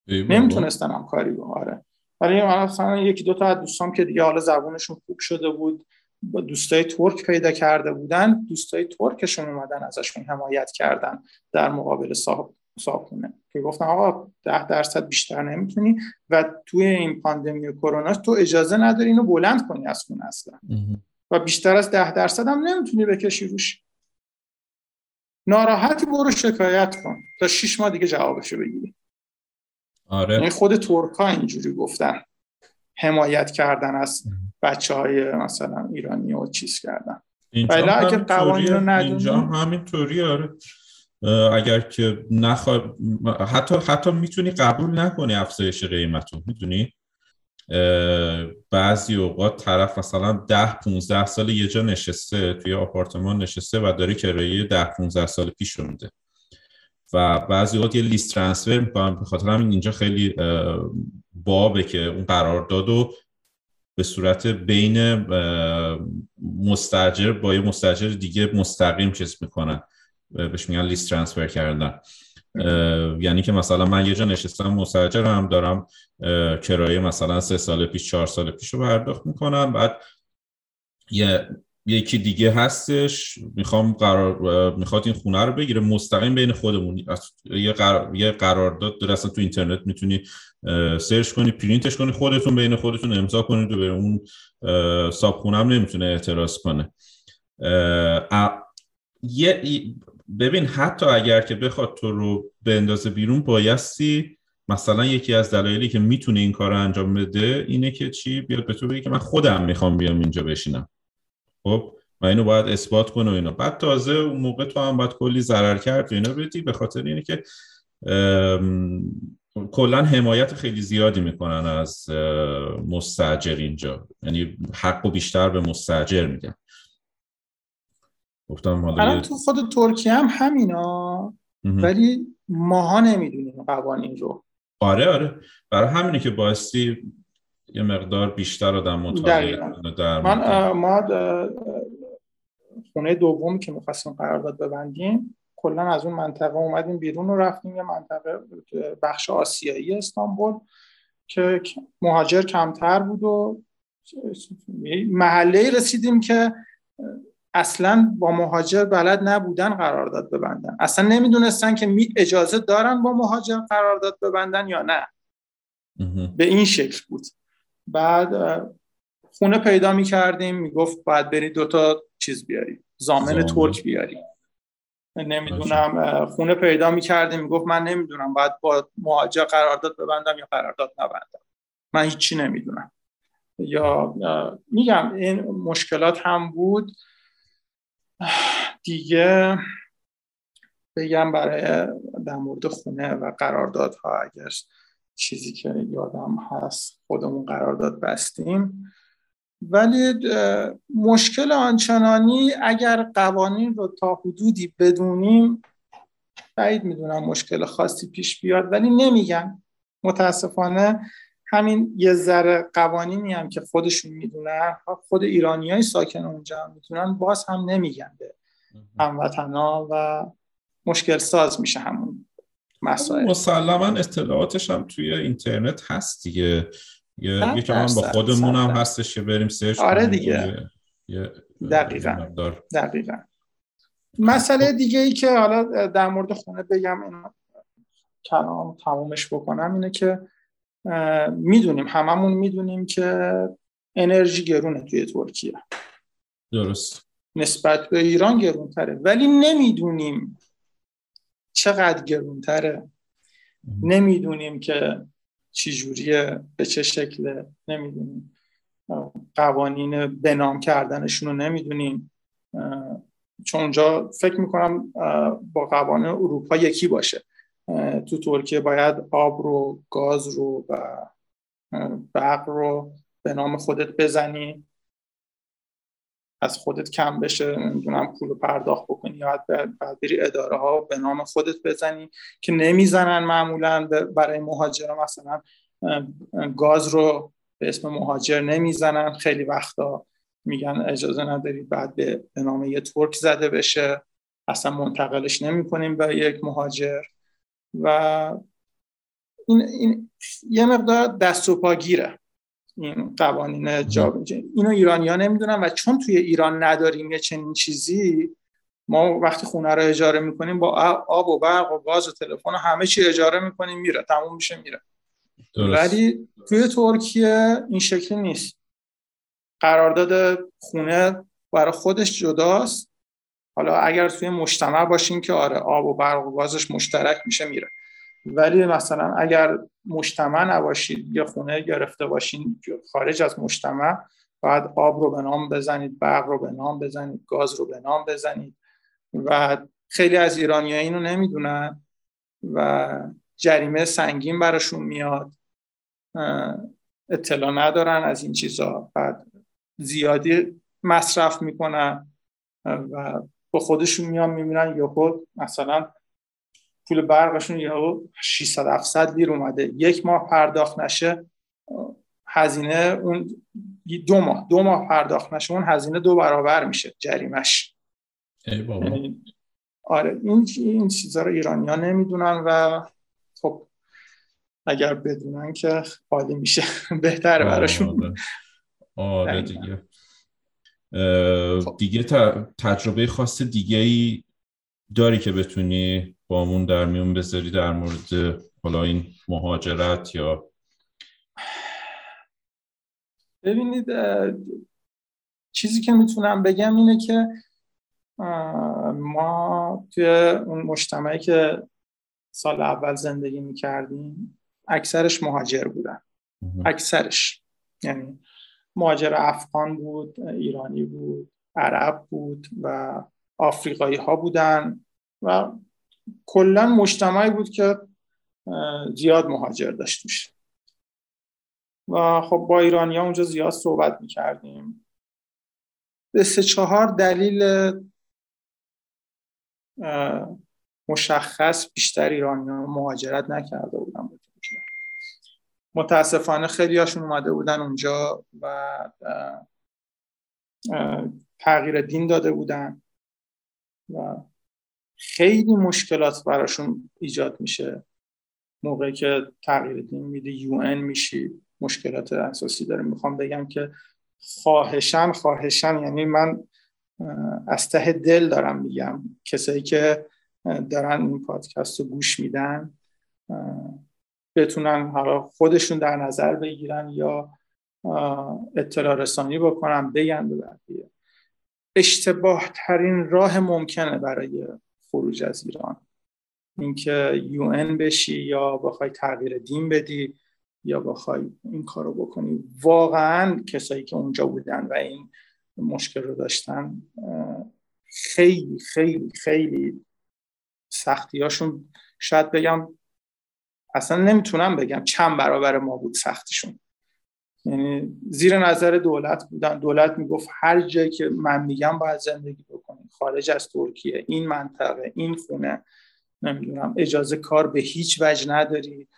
نمی‌تونستن هم کاری آره. ولی مثلا یکی دو تا از دوستام که دیگه حالا زبونشون خوب شده بود با دوستای ترک پیدا کرده بودن دوستای ترکشون اومدن ازشون حمایت کردن در مقابل صاحب صاحبونه که گفتن آقا ده درصد بیشتر نمی‌تونی و توی این پاندمی کرونا تو اجازه نداری اینو بلند کنی از خونه اصلا. و بیشتر از ده درصد هم نمی‌تونی بکشی روش. ناراحتی برو شکایت کن. تا شیش ماه دیگه جوابشو بگیری. آره. یعنی خود ترکا اینجوری گفتن. حمایت کردن از بچه های مثلا ایرانی رو چیز کردن. ولی اگه قوانین رو. ندونی- اینجا همین طوری آره. اگر که نخوا... حتی حتی می‌تونی قبول نکنی افزایش قیمت رو می‌دونی بعضی اوقات طرف مثلا ده 15 سال یه جا نشسته توی آپارتمان نشسته و داره کرایه ده 15 سال پیش رو میده. و بعضی اوقات یه لیست ترانسفر می‌کنن به خاطر همین اینجا خیلی بابه که اون قرارداد رو به صورت بین اه، مستاجر با یه مستاجر دیگه مستقیم چیز می‌کنن. بهش میگن لیست ترانسفر کردن. یعنی که مثلا من یه جا نشستم مستاجرم دارم اه، کرایه مثلا سه سال پیش چهار سال پیش رو پرداخت می‌کنم. بعد یه یکی دیگه هستش می‌خوام قرار می‌خواد این خونه رو بگیره. مستقیم بین خودمون. یه, قرار... یه قرارداد داره اصلا تو اینترنت می‌تونی سرچ کنی پرینتش کنی خودتون بین خودتون امضا کنید و به اون صاحب هم نمی‌تونه اعتراض کنه. یه ببین حتی اگر که بخواد تو رو بندازه بیرون بایستی مثلا یکی از دلایلی که می‌تونه این کار رو انجام بده اینه که چی؟ بیاد به تو بگه که من خودم می‌خوام بیام اینجا بشینم. خب؟ و اینو باید اثبات کنه و اینا. بعد تازه اون موقع تو هم باید کلی ضرر کرد و اینا بدی به خاطر اینه که کلا حمایت خیلی زیادی می‌کنن از اه، مستاجر اینجا. یعنی حق و بیشتر به مستاجر میدن. گفتم حالا الان تو خود ترکیه هم همینا. ولی ماها نمی‌دونیم قوانین رو. آره آره. برای همینه که بایستی یه مقدار بیشتر آدم مطالعه در من ما خونه دومی که می‌خواستیم قرارداد ببندیم کلا از اون منطقه اومدیم بیرون و رفتیم یه منطقه بخش آسیایی استانبول که مهاجر کمتر بود و محله رسیدیم که اصلا با مهاجر بلد نبودن قرارداد ببندن. اصلا نمی‌دونستن که می اجازه دارن با مهاجر قرارداد ببندن یا نه. به این شکل بود. بعد خونه پیدا می کردیم می‌گفت باید بری دوتا چیز بیاری. زامن. ترک بیاری. نمی‌دونم خونه پیدا می کردیم می‌گفت من نمی‌دونم باید با مهاجر قرارداد ببندم یا قرارداد نبندم. من هیچی نمی‌دونم. یا میگم این مشکلات هم بود. دیگه بگم برای در مورد خونه و قراردادها اگر چیزی که یادم هست خودمون قرارداد بستیم. ولی مشکل آنچنانی اگر قوانین رو تا حدودی بدونیم بعید می‌دونم مشکل خاصی پیش بیاد. ولی نمیگن. متاسفانه همین یه ذره قوانینی هم که خودشون می‌دونن خود ایرانی های ساکن اونجا هم می‌دونن باز هم نمیگن به هموطنا و مشکل ساز میشه همون مسائل. مسلما اطلاعاتش هم توی اینترنت هست دیگه. یه یکم هم با خودمون هم هستش که بریم سرچ آره دیگه. یه- دقیقاً. دقیقا. مسئله دیگه ای که حالا در مورد خونه بگم این کلام تمومش بکنم اینه که می‌دونیم هممون می‌دونیم که انرژی گرونه توی ترکیه. درست. نسبت به ایران گرونتره. ولی نمی‌دونیم چقدر گرونتره. نمی‌دونیم که چی جوریه به چه شکله نمی‌دونیم. قوانین بنام کردنشون رو نمی‌دونیم. چون اونجا فکر می‌کنم با قوانین اروپا یکی باشه. تو ترکیه باید آب رو گاز رو و برق رو به نام خودت بزنی. از خودت کم بشه نمی‌دونم پول رو پرداخت بکنی یا بعد بری اداره ها به نام خودت بزنی که نمی‌زنن معمولا برای مهاجرا. مثلا گاز رو به اسم مهاجر نمی‌زنن. خیلی وقتا میگن اجازه ندارید بعد به, به نام یه ترک زده بشه. اصلا منتقلش نمی‌کنیم به یک مهاجر. و این, این یه مقدار دست و پاگیره این قوانین جا اینو ایرانی ها نمی‌دونن و چون توی ایران نداریم یه چنین چیزی ما وقتی خونه رو اجاره می‌کنیم با آب و برق و گاز و تلفن و همه چی اجاره می‌کنیم میره تموم میشه میره. درست. ولی توی ترکیه این شکلی نیست. قرارداد خونه برای خودش جداست. حالا اگر توی مجتمع باشین که آره آب و برق و گازش مشترک میشه میره. ولی مثلا اگر مجتمع نباشید یا خونه گرفته باشین خارج از مجتمع بعد آب رو به نام بزنید برق رو به نام بزنید گاز رو به نام بزنید. و خیلی از ایرانی اینو نمی‌دونن و جریمه سنگین براشون میاد. اطلاع ندارن از این چیزا. بعد زیادی مصرف می‌کنن و با خودشون میان می‌بینن یهو مثلا پول برقشون یهو 600 700 لیر اومده. یک ماه پرداخت نشه هزینه اون دو ماه دو ماه پرداخت نشه اون هزینه دو برابر میشه جریمش ای بابا. یعنی آره این این چیزا رو ایرانی ها نمی‌دونن و خب اگر بدونن که عالی میشه بهتره براشون. آره. دقیقاً. دیگه. خب. دیگه تجربه خاص دیگه ای داری که بتونی بامون در میون بذاری در مورد حالا این مهاجرت یا ببینید چیزی که می‌تونم بگم اینه که ما توی اون مجتمعی که سال اول زندگی می‌کردیم اکثرش مهاجر بودن. اکثرش. یعنی مهاجر افغان بود ایرانی بود عرب بود و آفریقایی ها بودن و کلا مجتمعی بود که زیاد مهاجر داشت توش. و خب با ایرانی ها اونجا زیاد صحبت می‌کردیم. به سه چهار دلیل مشخص بیشتر ایرانی ها مهاجرت نکرده بودن متاسفانه خیلی هاشون اومده بودن اونجا و تغییر دین داده بودن و خیلی مشکلات براشون ایجاد میشه. موقعی که تغییر دین میده یو ان میشی مشکلات اساسی داره می‌خوام بگم که خواهشن خواهشن یعنی من از ته دل دارم میگم. کسایی که دارن این پادکست رو گوش میدن بتونن حالا خودشون در نظر بگیرن یا اطلاع رسانی بکنن بگن به بقیه. اشتباه ترین راه ممکنه برای خروج از ایران. اینکه یو ان بشی یا بخوای تغییر دین بدی یا بخوای این کارو بکنی. واقعا کسایی که اونجا بودن و این مشکل رو داشتن خیلی خیلی خیلی سختیاشون شاید بگم اصلا نمی‌تونم بگم چند برابر ما بود سختیشون. یعنی زیر نظر دولت بودن. دولت می‌گفت هر جایی که من میگم باید زندگی بکنید. خارج از ترکیه این منطقه این خونه. نمی‌دونم اجازه کار به هیچ وجه نداری.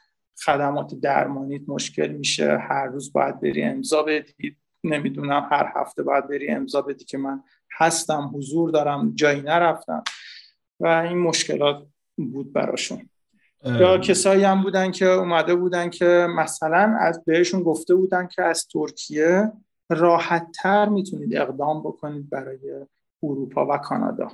خدمات درمانیت مشکل میشه. هر روز باید بری امضا بدی. نمی‌دونم هر هفته باید بری امضا بدی که من هستم حضور دارم جایی نرفتم. و این مشکلات بود براشون. یا کسایی هم بودن که اومده بودن که مثلا از بهشون گفته بودن که از ترکیه راحت تر می‌تونید اقدام بکنید برای اروپا و کانادا.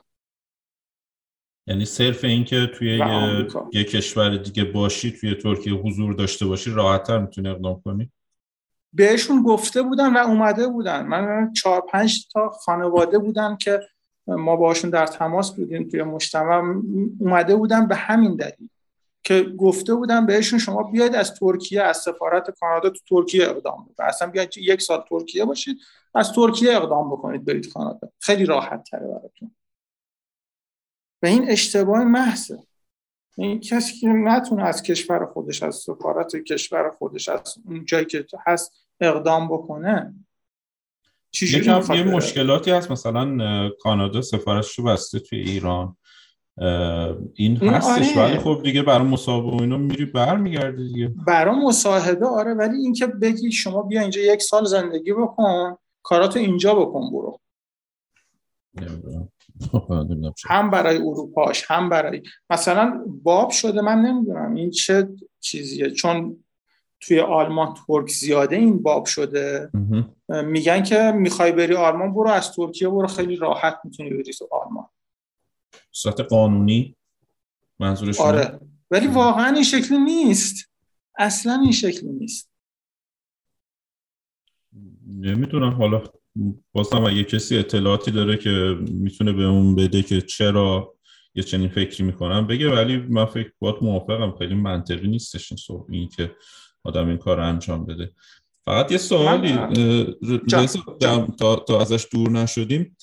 یعنی صرف این که توی یه. یه کشور دیگه باشی توی ترکیه حضور داشته باشی راحتتر می‌تونی اقدام کنی؟ بهشون گفته بودن و اومده بودن. من چهار پنج تا خانواده بودن که ما باشون در تماس بودیم توی مجتمع اومده بودن به همین دلیل. که گفته بودن بهشون شما بیاید از ترکیه از سفارت کانادا تو ترکیه اقدام بکنید. اصلا بیاید یک سال ترکیه باشید از ترکیه اقدام بکنید برید کانادا. خیلی راحت تره براتون. و این اشتباه محضه این کسی که نتونه از کشور خودش از سفارت کشور خودش از اون جایی که هست اقدام بکنه می‌خواد یه؟ مشکلاتی هست. مثلا کانادا سفارشش رو بسته توی ایران. این هستش. آره. ولی خب دیگه برای مصاحبه و اینا میری برمیگردی دیگه. برای مصاحبه آره. ولی اینکه بگی شما بیا اینجا یک سال زندگی بکن کاراتو اینجا بکن برو. هم برای اروپاش هم برای مثلا باب شده من نمی‌دونم این چه چیزیه. چون توی آلمان ترک زیاده این باب شده. میگن که می‌خوای بری آلمان برو از ترکیه برو خیلی راحت می‌تونی بری تو آلمان. صورت قانونی منظورشون آره. ولی. واقعا این شکلی نیست. اصلا این شکلی نیست. نمی‌دونم. حالا بازم اگه کسی اطلاعاتی داره که می‌تونه به اون بده که چرا یه چنین فکری می‌کنم بگه. ولی من فکر باید موافقم. خیلی منطقی نیستش این صحب این که آدم این کار انجام بده. فقط یه سوالی تا, تا ازش دور نشدیم.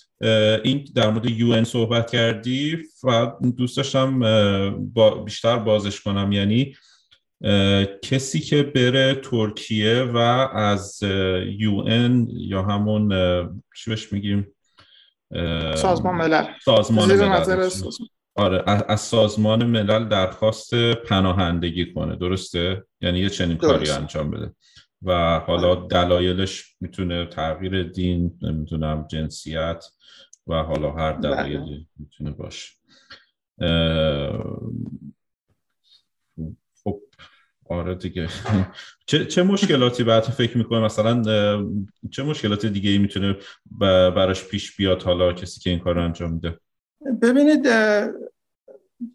این در مورد یو صحبت کردی فقط دوست داشتم با بیشتر بازش کنم. یعنی کسی که بره ترکیه و از یو یا همون چی بهش میگیم؟ سازمان ملل. سازمان ملل آره از سازمان ملل درخواست پناهندگی کنه. درسته؟ یعنی یه چنین کاری انجام بده. و حالا دلایلش می‌تونه تغییر دین نمی‌دونم جنسیت و حالا هر بله. دلایلی می‌تونه باشه. خب آره دیگه. چه, چه مشکلاتی بعد فکر می‌کنه مثلا چه مشکلات دیگه ای می‌تونه براش پیش بیاد حالا کسی که این کار رو انجام میده؟ ببینید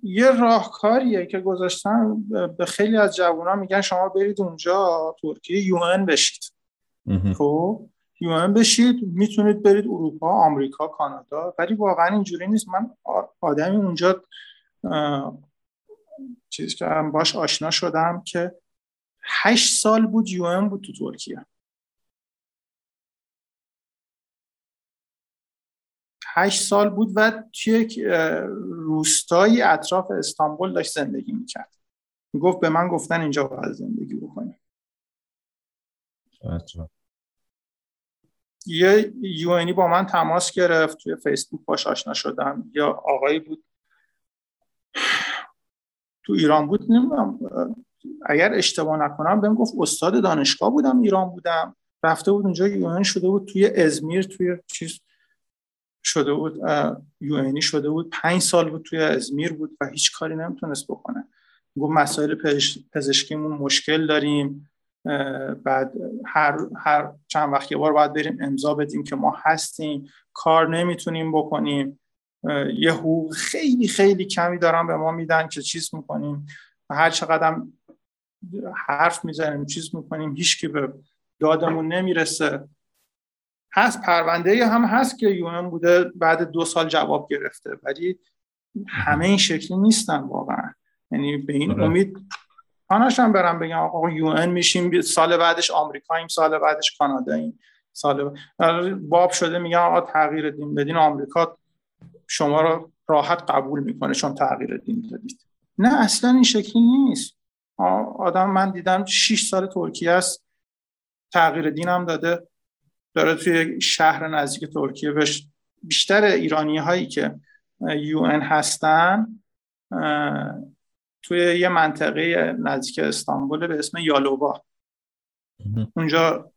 یه راهکاریه که گذاشتن به خیلی از جوونا میگن شما برید اونجا ترکیه یو بشید. خب؟ یو بشید می‌تونید برید اروپا آمریکا کانادا ولی واقعا اینجوری نیست. من آدمی اونجا چیزی که باش آشنا شدم که هشت سال بود یو بود تو ترکیه. هشت سال بود و توی یک روستایی اطراف استانبول داشت زندگی می‌کرد. گفت به من گفتن اینجا باید زندگی بکنیم. یه یوانی با من تماس گرفت توی فیسبوک باش آشنا شدم. یا آقایی بود. تو ایران بود نمی‌دونم اگر اشتباه نکنم بهم گفت استاد دانشگاه بودم ایران بودم. رفته بود اونجا یوانی شده بود توی ازمیر توی چیز. شده بود یو شده بود. پنج سال بود توی ازمیر بود و هیچ کاری نمی‌تونست بکنه. گفت مسائل پزشکیمون مشکل داریم بعد هر, هر چند وقت یه بار باید بریم امضا بدیم که ما هستیم. کار نمی‌تونیم بکنیم. یه حقوق خیلی خیلی کمی دارن به ما میدن که چیز می‌کنیم. و هر چقدر حرف می‌زنیم چیز می‌کنیم هیچ به دادمون نمی‌رسه. هست پرونده هم هست که یونان بوده بعد دو سال جواب گرفته ولی همه این شکلی نیستن واقعا. یعنی به این آره. امید آناش هم برم بگم آقا یون میشیم سال بعدش آمریکاییم سال بعدش کاناداییم سال باب شده میگن آقا تغییر دین بدین آمریکا شما رو راحت قبول می‌کنه چون تغییر دین دادید. نه اصلا این شکلی نیست. آدم من دیدم 6 سال ترکیه است تغییر دینم داده. داره توی شهر نزدیک ترکیه بش بیشتر ایرانی هایی که یو هستن توی یه منطقه نزدیک استانبول به اسم یالوبا. اونجا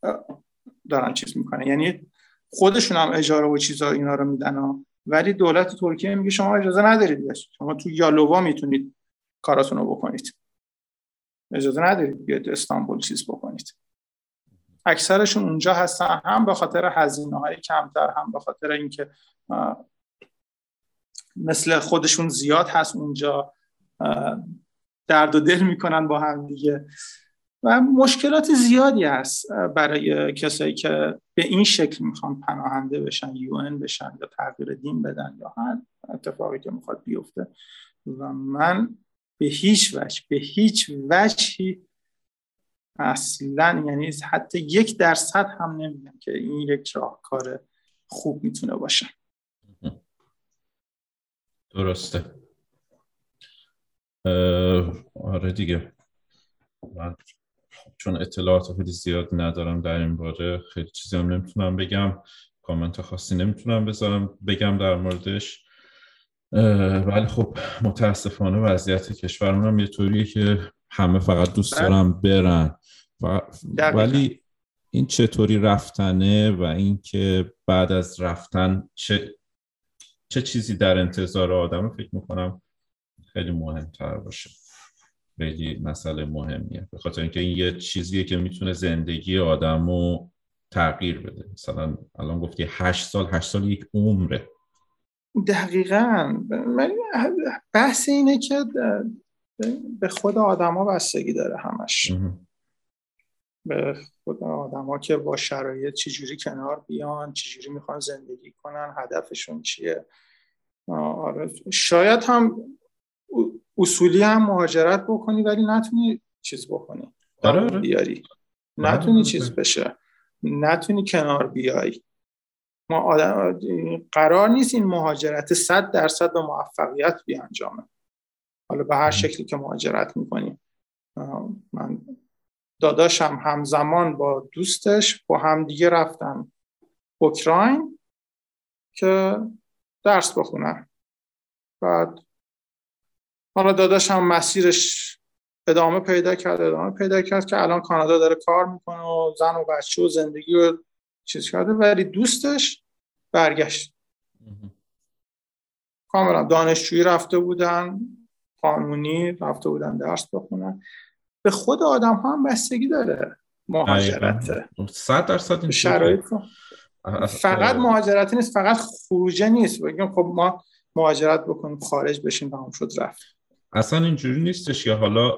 دارن چیز می‌کنه یعنی خودشون هم اجاره و چیزا اینا رو میدن ولی دولت ترکیه میگه شما اجازه ندارید بس. شما تو یالوبا می‌تونید کاراتون رو بکنید. اجازه ندارید بیاد استانبول چیز بکنید. اکثرشون اونجا هستن هم به خاطر هزینه های کمتر هم به خاطر اینکه مثل خودشون زیاد هست اونجا درد و دل می‌کنن با هم دیگه. و مشکلات زیادی هست برای کسایی که به این شکل می‌خوان پناهنده بشن یو بشن یا تغییر دین بدن یا هر اتفاقی که می‌خواد بیفته. و من به هیچ وجه به هیچ وجهی اصلا یعنی حتی یک درصد هم نمیگم که این یک راهکار خوب می‌تونه باشه. درسته. آره دیگه. من چون اطلاعات خیلی زیاد ندارم در این باره خیلی چیزی هم نمی‌تونم بگم. کامنت خاصی نمی‌تونم بذارم بگم در موردش. ولی خب متاسفانه وضعیت کشورمون هم یه طوریه که همه فقط دوست بله. دارم برن. ولی این چطوری رفتنه و اینکه بعد از رفتن چه چه چیزی در انتظار آدم فکر می‌کنم خیلی مهمتر باشه. خیلی مسئله مهمیه. به خاطر اینکه این یه چیزیه که می‌تونه زندگی آدم رو تغییر بده. مثلا الان گفتی هشت سال هشت سال یک عمره. دقیقا. بحث اینه که به خود آدما بستگی داره همش. به خود آدم ها که با شرایط چجوری کنار بیان چجوری می‌خوان زندگی کنن هدفشون چیه. آره. شاید هم اصولی هم مهاجرت بکنی ولی نتونی چیز بکنی. آره, آره. بیاری. نتونی چیز بشه. نتونی کنار بیای. ما آدم قرار نیست این مهاجرت صد درصد به موفقیت بیانجامه. حالا به هر شکلی که مهاجرت می‌کنیم من داداشم همزمان با دوستش با هم دیگه رفتن اوکراین که درس بخونن. بعد حالا داداشم مسیرش ادامه پیدا کرد ادامه پیدا کرد که الان کانادا داره کار می‌کنه و زن و بچه و زندگی رو چیز کرده ولی دوستش برگشت. کاملا دانشجویی رفته بودن. قانونی رفته بودن درس بخونن. به خود آدم ها هم بستگی داره. مهاجرته. صد درصد شرایط فقط مهاجرت نیست فقط خروجه نیست. بگیم خب ما مهاجرت بکنیم خارج بشیم تمام شد رفت. اصلا اینجوری نیستش که حالا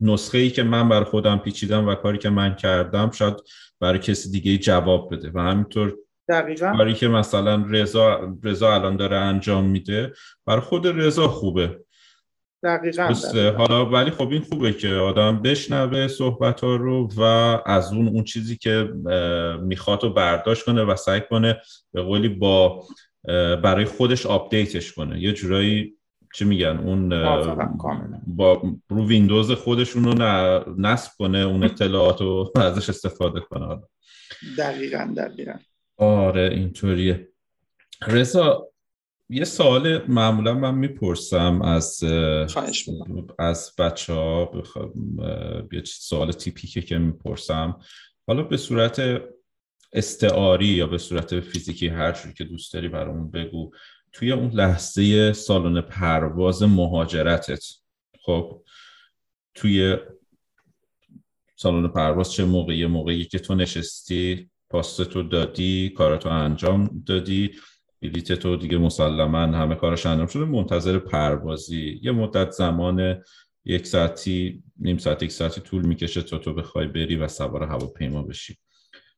نسخه ای که من بر خودم پیچیدم و کاری که من کردم شاید برای کسی دیگه جواب بده. و همینطور دقیقا. کاری که مثلا رضا رضا الان داره انجام میده برای خود رضا خوبه. دقیقا, حالا ولی خب این خوبه که آدم بشنوه صحبت ها رو و از اون اون چیزی که می‌خواد رو برداشت کنه و سعی کنه به قولی با برای خودش update ش کنه. یه جورایی چه میگن؟ اون با رو ویندوز خودشون رو نصب کنه اون اطلاعات رو ازش استفاده کنه. دقیقا دقیقا. آره اینطوریه. رضا یه سوال معمولا من می‌پرسم از از بچه ها یه سوال تیپیکه که می‌پرسم. حالا به صورت استعاری یا به صورت فیزیکی هر که دوست داری برامون بگو توی اون لحظه سالن پرواز مهاجرتت خب توی سالن پرواز چه موقعی؟ موقعی که تو نشستی؟ پاستتو دادی کاراتو انجام دادی بلیت تو دیگه مسلما همه کارش انجام شده. منتظر پروازی. یه مدت زمان یک ساعتی نیم ساعت یک ساعتی طول می‌کشه تا تو بخوای بری و سوار هواپیما بشی.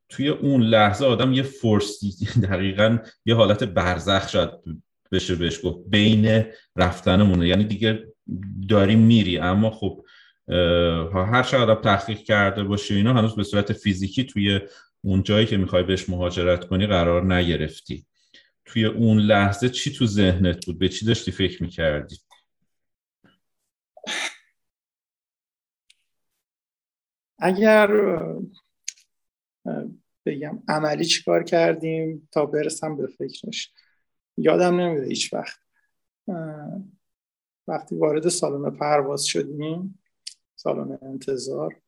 توی اون لحظه آدم یه فرسی دقیقا یه حالت برزخ شد بشه بهش گفت. بین رفتنمونه. یعنی دیگه داری میری. اما خب هر چقدر تحقیق کرده باشه اینا هنوز به صورت فیزیکی توی اون جایی که می‌خوای بهش مهاجرت کنی قرار نگرفتی. توی اون لحظه چی تو ذهنت بود؟ به چی داشتی فکر می‌کردی؟ اگر بگم عملی چیکار کردیم تا برسم به فکرش یادم نمیده هیچ وقت. وقتی وارد سالن پرواز شدیم سالن انتظار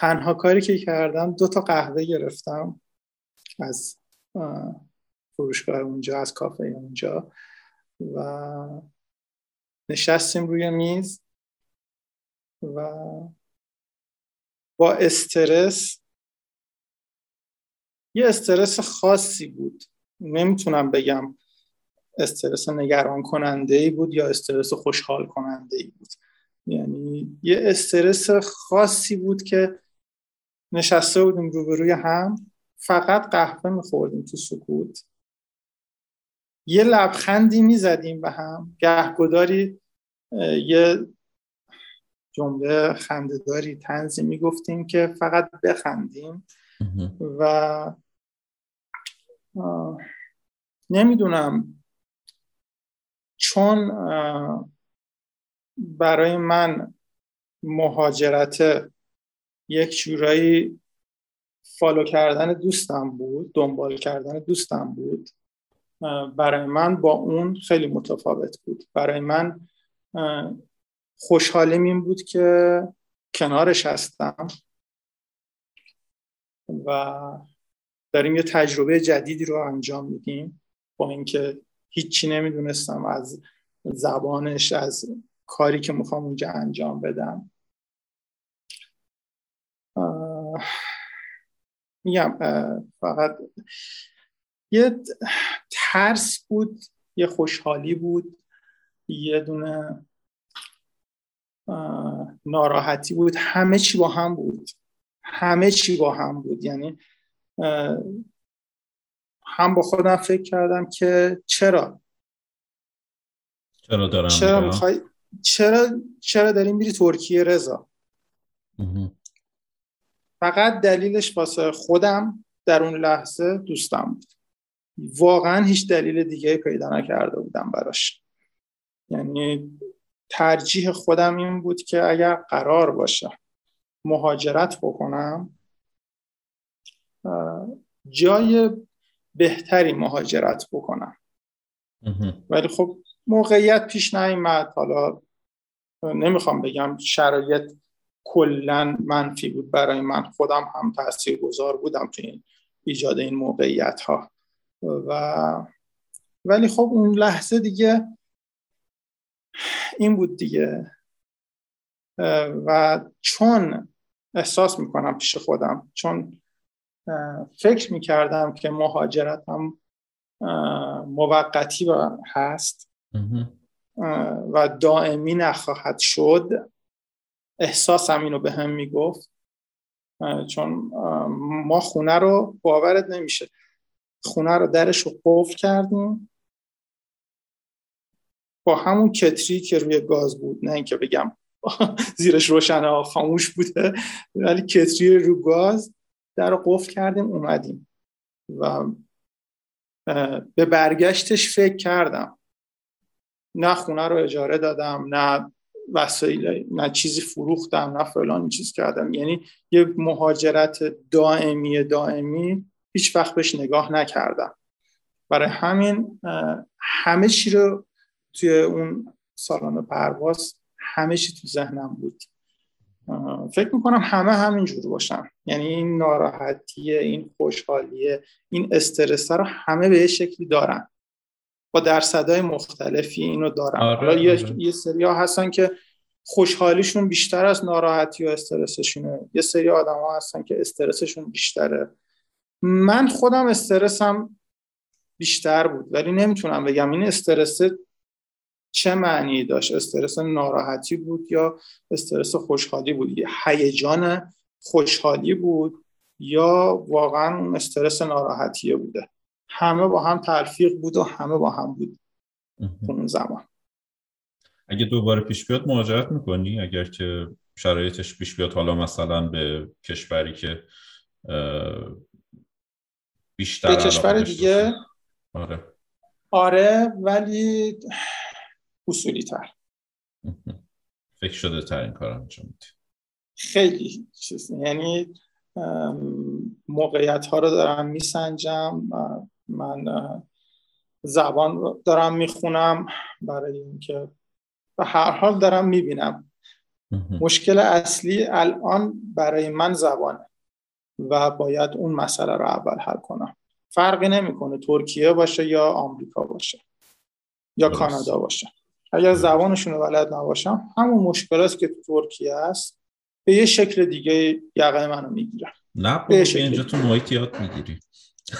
تنها کاری که کردم دو تا قهوه گرفتم از فروشگاه اونجا از کافه اونجا و نشستیم روی میز و با استرس یه استرس خاصی بود. نمی‌تونم بگم استرس نگران کننده ای بود یا استرس خوشحال کننده ای بود. یعنی یه استرس خاصی بود که نشسته بودیم روبروی هم فقط قهوه میخوردیم تو سکوت. یه لبخندی می‌زدیم به هم گهگداری یه جمله خندهداری تنزی می‌گفتیم که فقط بخندیم. و نمی‌دونم. چون برای من مهاجرت یک جورایی فالو کردن دوستم بود دنبال کردن دوستم بود. برای من با اون خیلی متفاوت بود. برای من خوشحالیم این بود که کنارش هستم و داریم یه تجربه جدیدی رو انجام میدیم. با اینکه هیچی نمی‌دونستم از زبانش از کاری که می‌خوام اونجا انجام بدم. میگم فقط یه ترس بود یه خوشحالی بود یه دونه ناراحتی بود. همه چی با هم بود. همه چی با هم بود. یعنی هم با خودم فکر کردم که چرا؟ چرا دارم چرا می‌خوای؟ چرا چرا داریم میری ترکیه رضا؟ فقط دلیلش واسه خودم در اون لحظه دوستم بود. واقعا هیچ دلیل دیگه پیدا نکرده بودم براش. یعنی ترجیح خودم این بود که اگر قرار باشه مهاجرت بکنم جای بهتری مهاجرت بکنم. ولی خب موقعیت پیش نیامد حالا نمی‌خوام بگم شرایط کلا منفی بود. برای من خودم هم تاثیر گذار بودم تو این ایجاد این موقعیت ها و ولی خب اون لحظه دیگه این بود دیگه. و چون احساس می‌کنم پیش خودم چون فکر می‌کردم که مهاجرت هم موقتی هست. و دائمی نخواهد شد. احساسم اینو به هم می‌گفت. چون ما خونه رو باورت نمیشه. خونه رو درش رو قفل کردیم. با همون کتری که روی گاز بود نه اینکه بگم زیرش روشنه خاموش بوده ولی کتری رو گاز در رو قفل کردیم اومدیم. و به برگشتش فکر کردم. نه خونه رو اجاره دادم نه وسایل نه چیزی فروختم نه فلان چیز کردم. یعنی یه مهاجرت دائمی دائمی هیچ وقت بهش نگاه نکردم. برای همین همه چی رو توی اون سالن پرواز همه چی تو ذهنم بود. فکر می‌کنم همه همینجور باشن. یعنی این ناراحتیه این خوشحالیه این استرس رو همه به یه شکلی دارن. با درصدهای مختلفی اینو دارن. آره، حالا آره. یه, سری ها هستن که خوشحالیشون بیشتر از ناراحتی و استرسشونه. یه سری آدم ها هستن که استرسشون بیشتره. من خودم استرسم بیشتر بود ولی نمی‌تونم بگم. این استرس چه معنی داشت؟ استرس ناراحتی بود یا استرس خوشحالی بود؟ هیجان خوشحالی بود یا واقعا اون استرس ناراحتیه بوده؟ همه با هم تلفیق بود و همه با هم بود. اون زمان. اگه دوباره پیش بیاد مهاجرت می‌کنی؟ اگر که شرایطش پیش بیاد حالا مثلا به کشوری که بیشتر به کشور دیگه؟ آره. آره ولی اصولی تر فکر شده تر این کار انجام خیلی چیز یعنی موقعیت ها رو دارم میسنجم من زبان دارم می‌خونم برای اینکه به هر حال دارم می‌بینم. مشکل اصلی الان برای من زبانه و باید اون مسئله رو اول حل کنم. فرقی نمی‌کنه ترکیه باشه یا آمریکا باشه یا کانادا باشه. اگر زبانشون رو بلد نباشم همون مشکلاتی که تو ترکیه هست به یه شکل دیگه یقه منو می‌گیرم. نه به اینجا تو محیط یاد می‌گیری.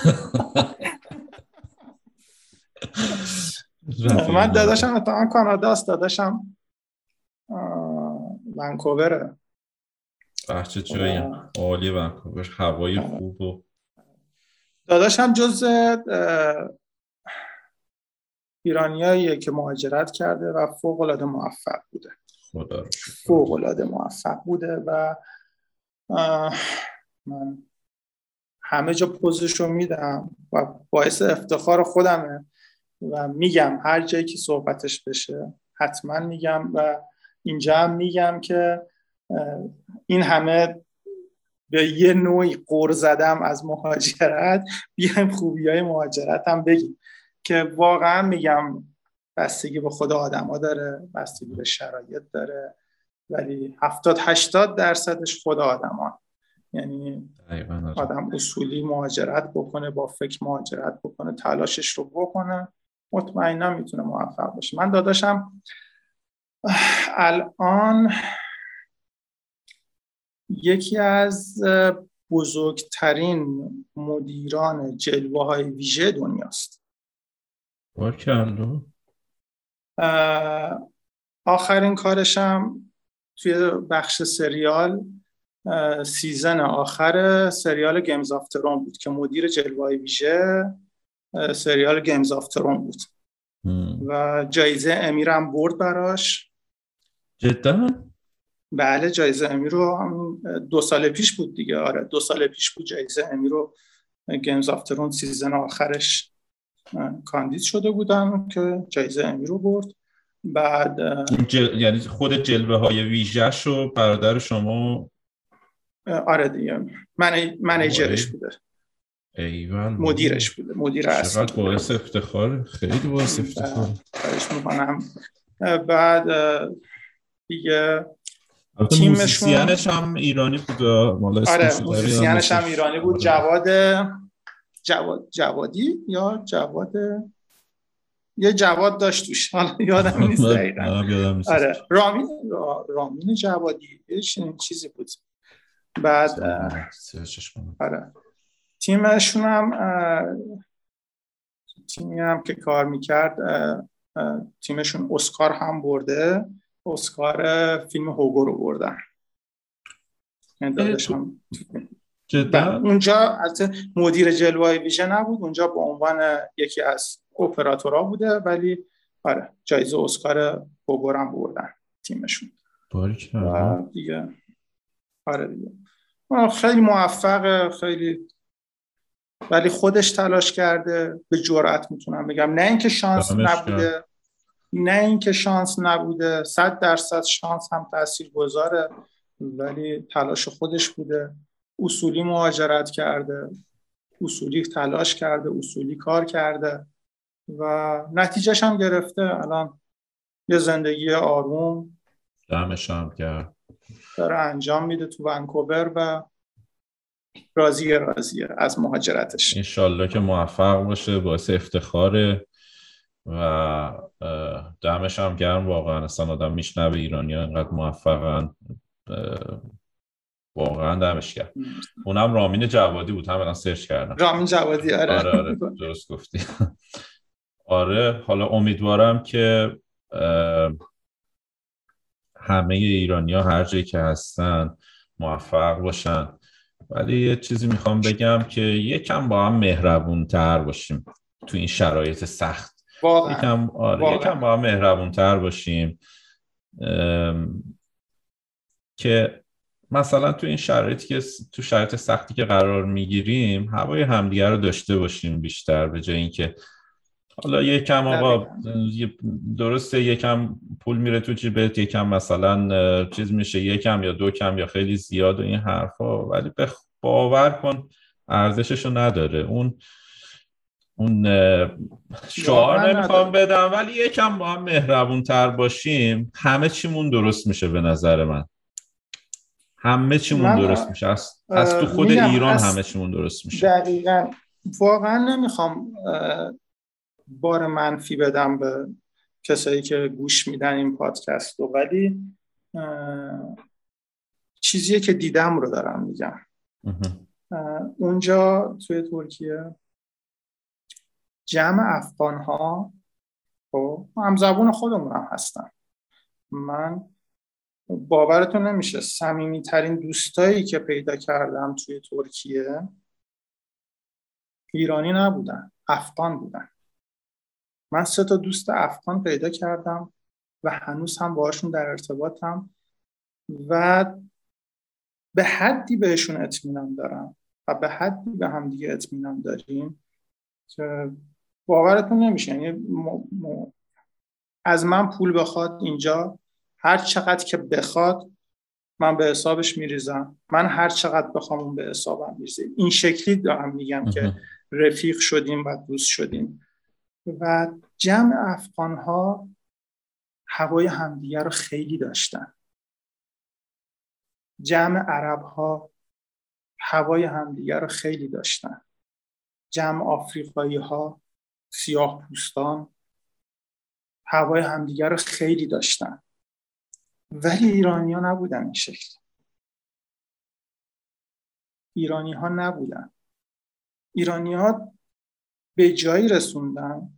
من داداشم اتفاقا کانادا است داداشم ونکووره. بحچه جایی عالی ونکوور. هوای آره. خوب و داداشم جز ایرانیاییه که مهاجرت کرده و فوق العاده موفق بوده. خدا فوق العاده موفق بوده و من همه جا پوزشو میدم و باعث افتخار خودمه. و میگم هر جایی که صحبتش بشه حتما میگم و اینجا هم میگم که این همه به یه نوعی قور زدم از مهاجرت. بیایم خوبی های مهاجرت هم بگیم که واقعا میگم بستگی به خود آدما داره بستگی به شرایط داره ولی هفتاد هشتاد درصدش خود آدمان یعنی. آدم اصولی مهاجرت بکنه با فکر مهاجرت بکنه تلاشش رو بکنه. مطمئنا می‌تونه موفق باشه. من داداشم الان یکی از بزرگترین مدیران جلوه های ویژه دنیاست. آخرین کارشم توی بخش سریال season آخر سریال Game of Thrones بود که مدیر جلوه ویژه سریال Game of Thrones بود. و جایزه امی رم برد براش. جدا؟ بله جایزه امی رو دو سال پیش بود دیگه. آره دو سال پیش بود جایزه امی رو Game of Thrones season آخرش کاندید شده بود که جایزه امی رو برد. بعد جل... یعنی خود جلوه های ویژش رو برادر شما آره دیگه. من... منیجرش بوده. ایوان مدیرش بوده مدیر اصلی چقدر باعث افتخار خیلی باعث افتخار می‌کنم. بعد دیگه تیمشون هم ایرانی بود آره موسیسینش هم ایرانی بود. جواد جواد جوادی یا جواد؟ یه جواد داشت توش حالا یادم نیست دقیقا. آره رامین رامین جوادی یه چیزی بود. بعد آره. تیمشون هم تیمی هم که کار می‌کرد تیمشون اسکار هم برده. اسکار فیلم هوگو رو بردن. جدا؟ اونجا از مدیر جلوه ویژه نبود. اونجا به عنوان یکی از اپراتورها بوده ولی آره جایزه اسکار هوگو هم بردن تیمشون. دیگه آره دیگه. خیلی موفق خیلی ولی خودش تلاش کرده به جرأت می‌تونم بگم. نه اینکه شانس نبوده نه اینکه شانس نبوده. صد درصد شانس هم تاثیر گذاره ولی تلاش خودش بوده. اصولی مهاجرت کرده اصولی تلاش کرده اصولی کار کرده و نتیجهش هم گرفته. الان یه زندگی آروم. دمش هم کرد داره انجام میده تو ونکوور و راضیه راضیه از مهاجرتش. انشالله که موفق باشه باعث افتخاره و دمش هم گرم. واقعا اصلا آدم میشنوه ایرانی ها اینقدر موفقن. واقعا دمش گرم. اونم رامین جوادی بود هم الان سرچ کردم. رامین جوادی آره. آره, آره درست گفتی. آره حالا امیدوارم که همه ایرانی ها هر جایی که هستن موفق باشن. ولی یه چیزی می‌خوام بگم که یکم با هم مهربون تر باشیم تو این شرایط سخت واقعا. یکم, آره یکم با هم مهربون تر باشیم که مثلا تو این شرایطی که تو شرایط سختی که قرار می‌گیریم هوای همدیگه رو داشته باشیم بیشتر به جای اینکه حالا یکم آقا درسته یکم پول میره تو جیبت یکم مثلا چیز میشه یکم یا دو کم یا خیلی زیاد و این حرفا ولی باور کن ارزششو نداره. اون اون شعار نمی‌خوام بدم ولی یکم با هم مهربون تر باشیم. همه چیمون درست میشه به نظر من. همه چیمون درست میشه. از, از تو خود ایران همه چیمون درست میشه. دقیقا. واقعا نمی‌خوام بار منفی بدم به کسایی که گوش میدن این پادکست رو. ولی چیزیه که دیدم رو دارم میگم. اونجا توی ترکیه جمع افغان ها خب هم زبون خودمون هم هستن. من باورتون نمیشه سمیمی ترین دوستایی که پیدا کردم توی ترکیه ایرانی نبودن افغان بودن. من سه تا دوست افغان پیدا کردم و هنوز هم باشون در ارتباطم و به حدی بهشون اطمینان دارم و به حدی به هم دیگه اطمینان داریم که باورتون نمیشه. یعنی از من پول بخواد اینجا هر چقدر که بخواد من به حسابش میریزم. من هر چقدر بخوام اون به حسابم میریزم این شکلی دارم میگم که رفیق شدیم و دوست شدیم. و جمع افغان ها هوای همدیگه رو خیلی داشتن. جمع عرب ها هوای همدیگه رو خیلی داشتن. جمع آفریقایی ها سیاه پوستان هوای همدیگه رو خیلی داشتن. ولی ایرانی ها نبودن این شکل. ایرانی ها نبودن. ایرانی ها به جایی رسوندن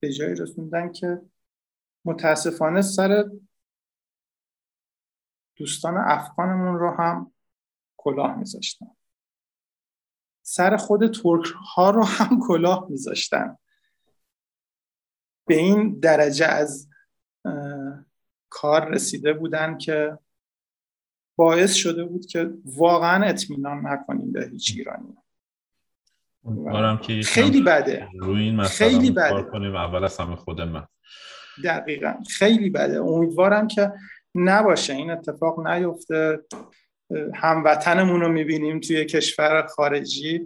به جایی رسوندن که متاسفانه سر دوستان افغانمون رو هم کلاه میذاشتن. سر خود ترک ها رو هم کلاه میذاشتن. به این درجه از کار رسیده بودن که باعث شده بود که واقعا اطمینان نکنیم به هیچ ایرانی. که خیلی بده. روی این خیلی بده. کنیم. اول از همه خود من دقیقا. خیلی بده. امیدوارم که نباشه. این اتفاق نیفته. هموطنمون رو می‌بینیم توی کشور خارجی.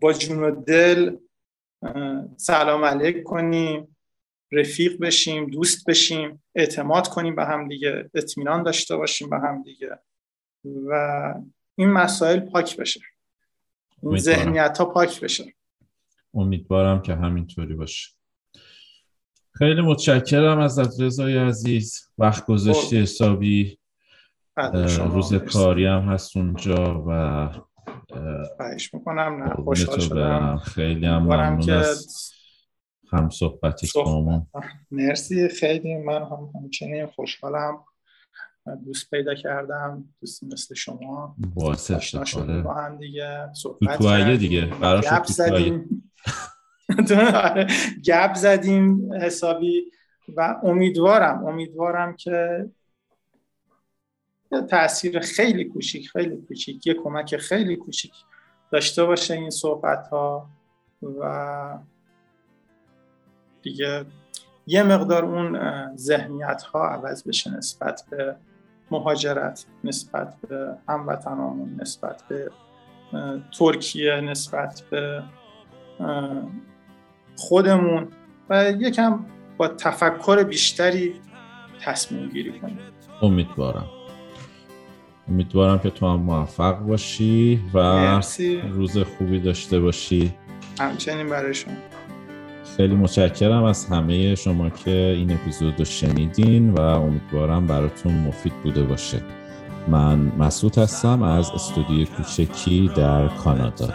با جون و دل سلام علیک کنیم. رفیق بشیم دوست بشیم اعتماد کنیم به هم دیگه اطمینان داشته باشیم به هم دیگه. و این مسائل پاک بشه. ذهنیت ها پاک بشه. امیدوارم که همینطوری باشه. خیلی متشکرم از رضای عزیز. وقت گذاشتی خب. حسابی. روز کاری هم هست اونجا و خواهش می‌کنم نه خوشحال شدم. خیلی هم ممنون از هم صحبتی صحبت. مرسی خیلی من هم همچنین خوشحالم. دوست پیدا کردم دوست مثل شما. باعث افتخاره با هم دیگه. صحبت تو دیگه. گپ زدیم. گپ زدیم حسابی و امیدوارم امیدوارم که تاثیر خیلی کوچیک خیلی کوچیک یه کمک خیلی کوچیک داشته باشه این صحبت ها و دیگه یه مقدار اون ذهنیت ها عوض بشه نسبت به مهاجرت نسبت به هموطنامون نسبت به ترکیه نسبت به خودمون و یکم با تفکر بیشتری تصمیم گیری کنیم. امیدوارم. امیدوارم که تو هم موفق باشی و مرسی. روز خوبی داشته باشی. همچنین برای شما. خیلی متشکرم از همه شما که این اپیزود رو شنیدین و امیدوارم براتون مفید بوده باشه. من مسعود هستم از استودیو کوچکی در کانادا.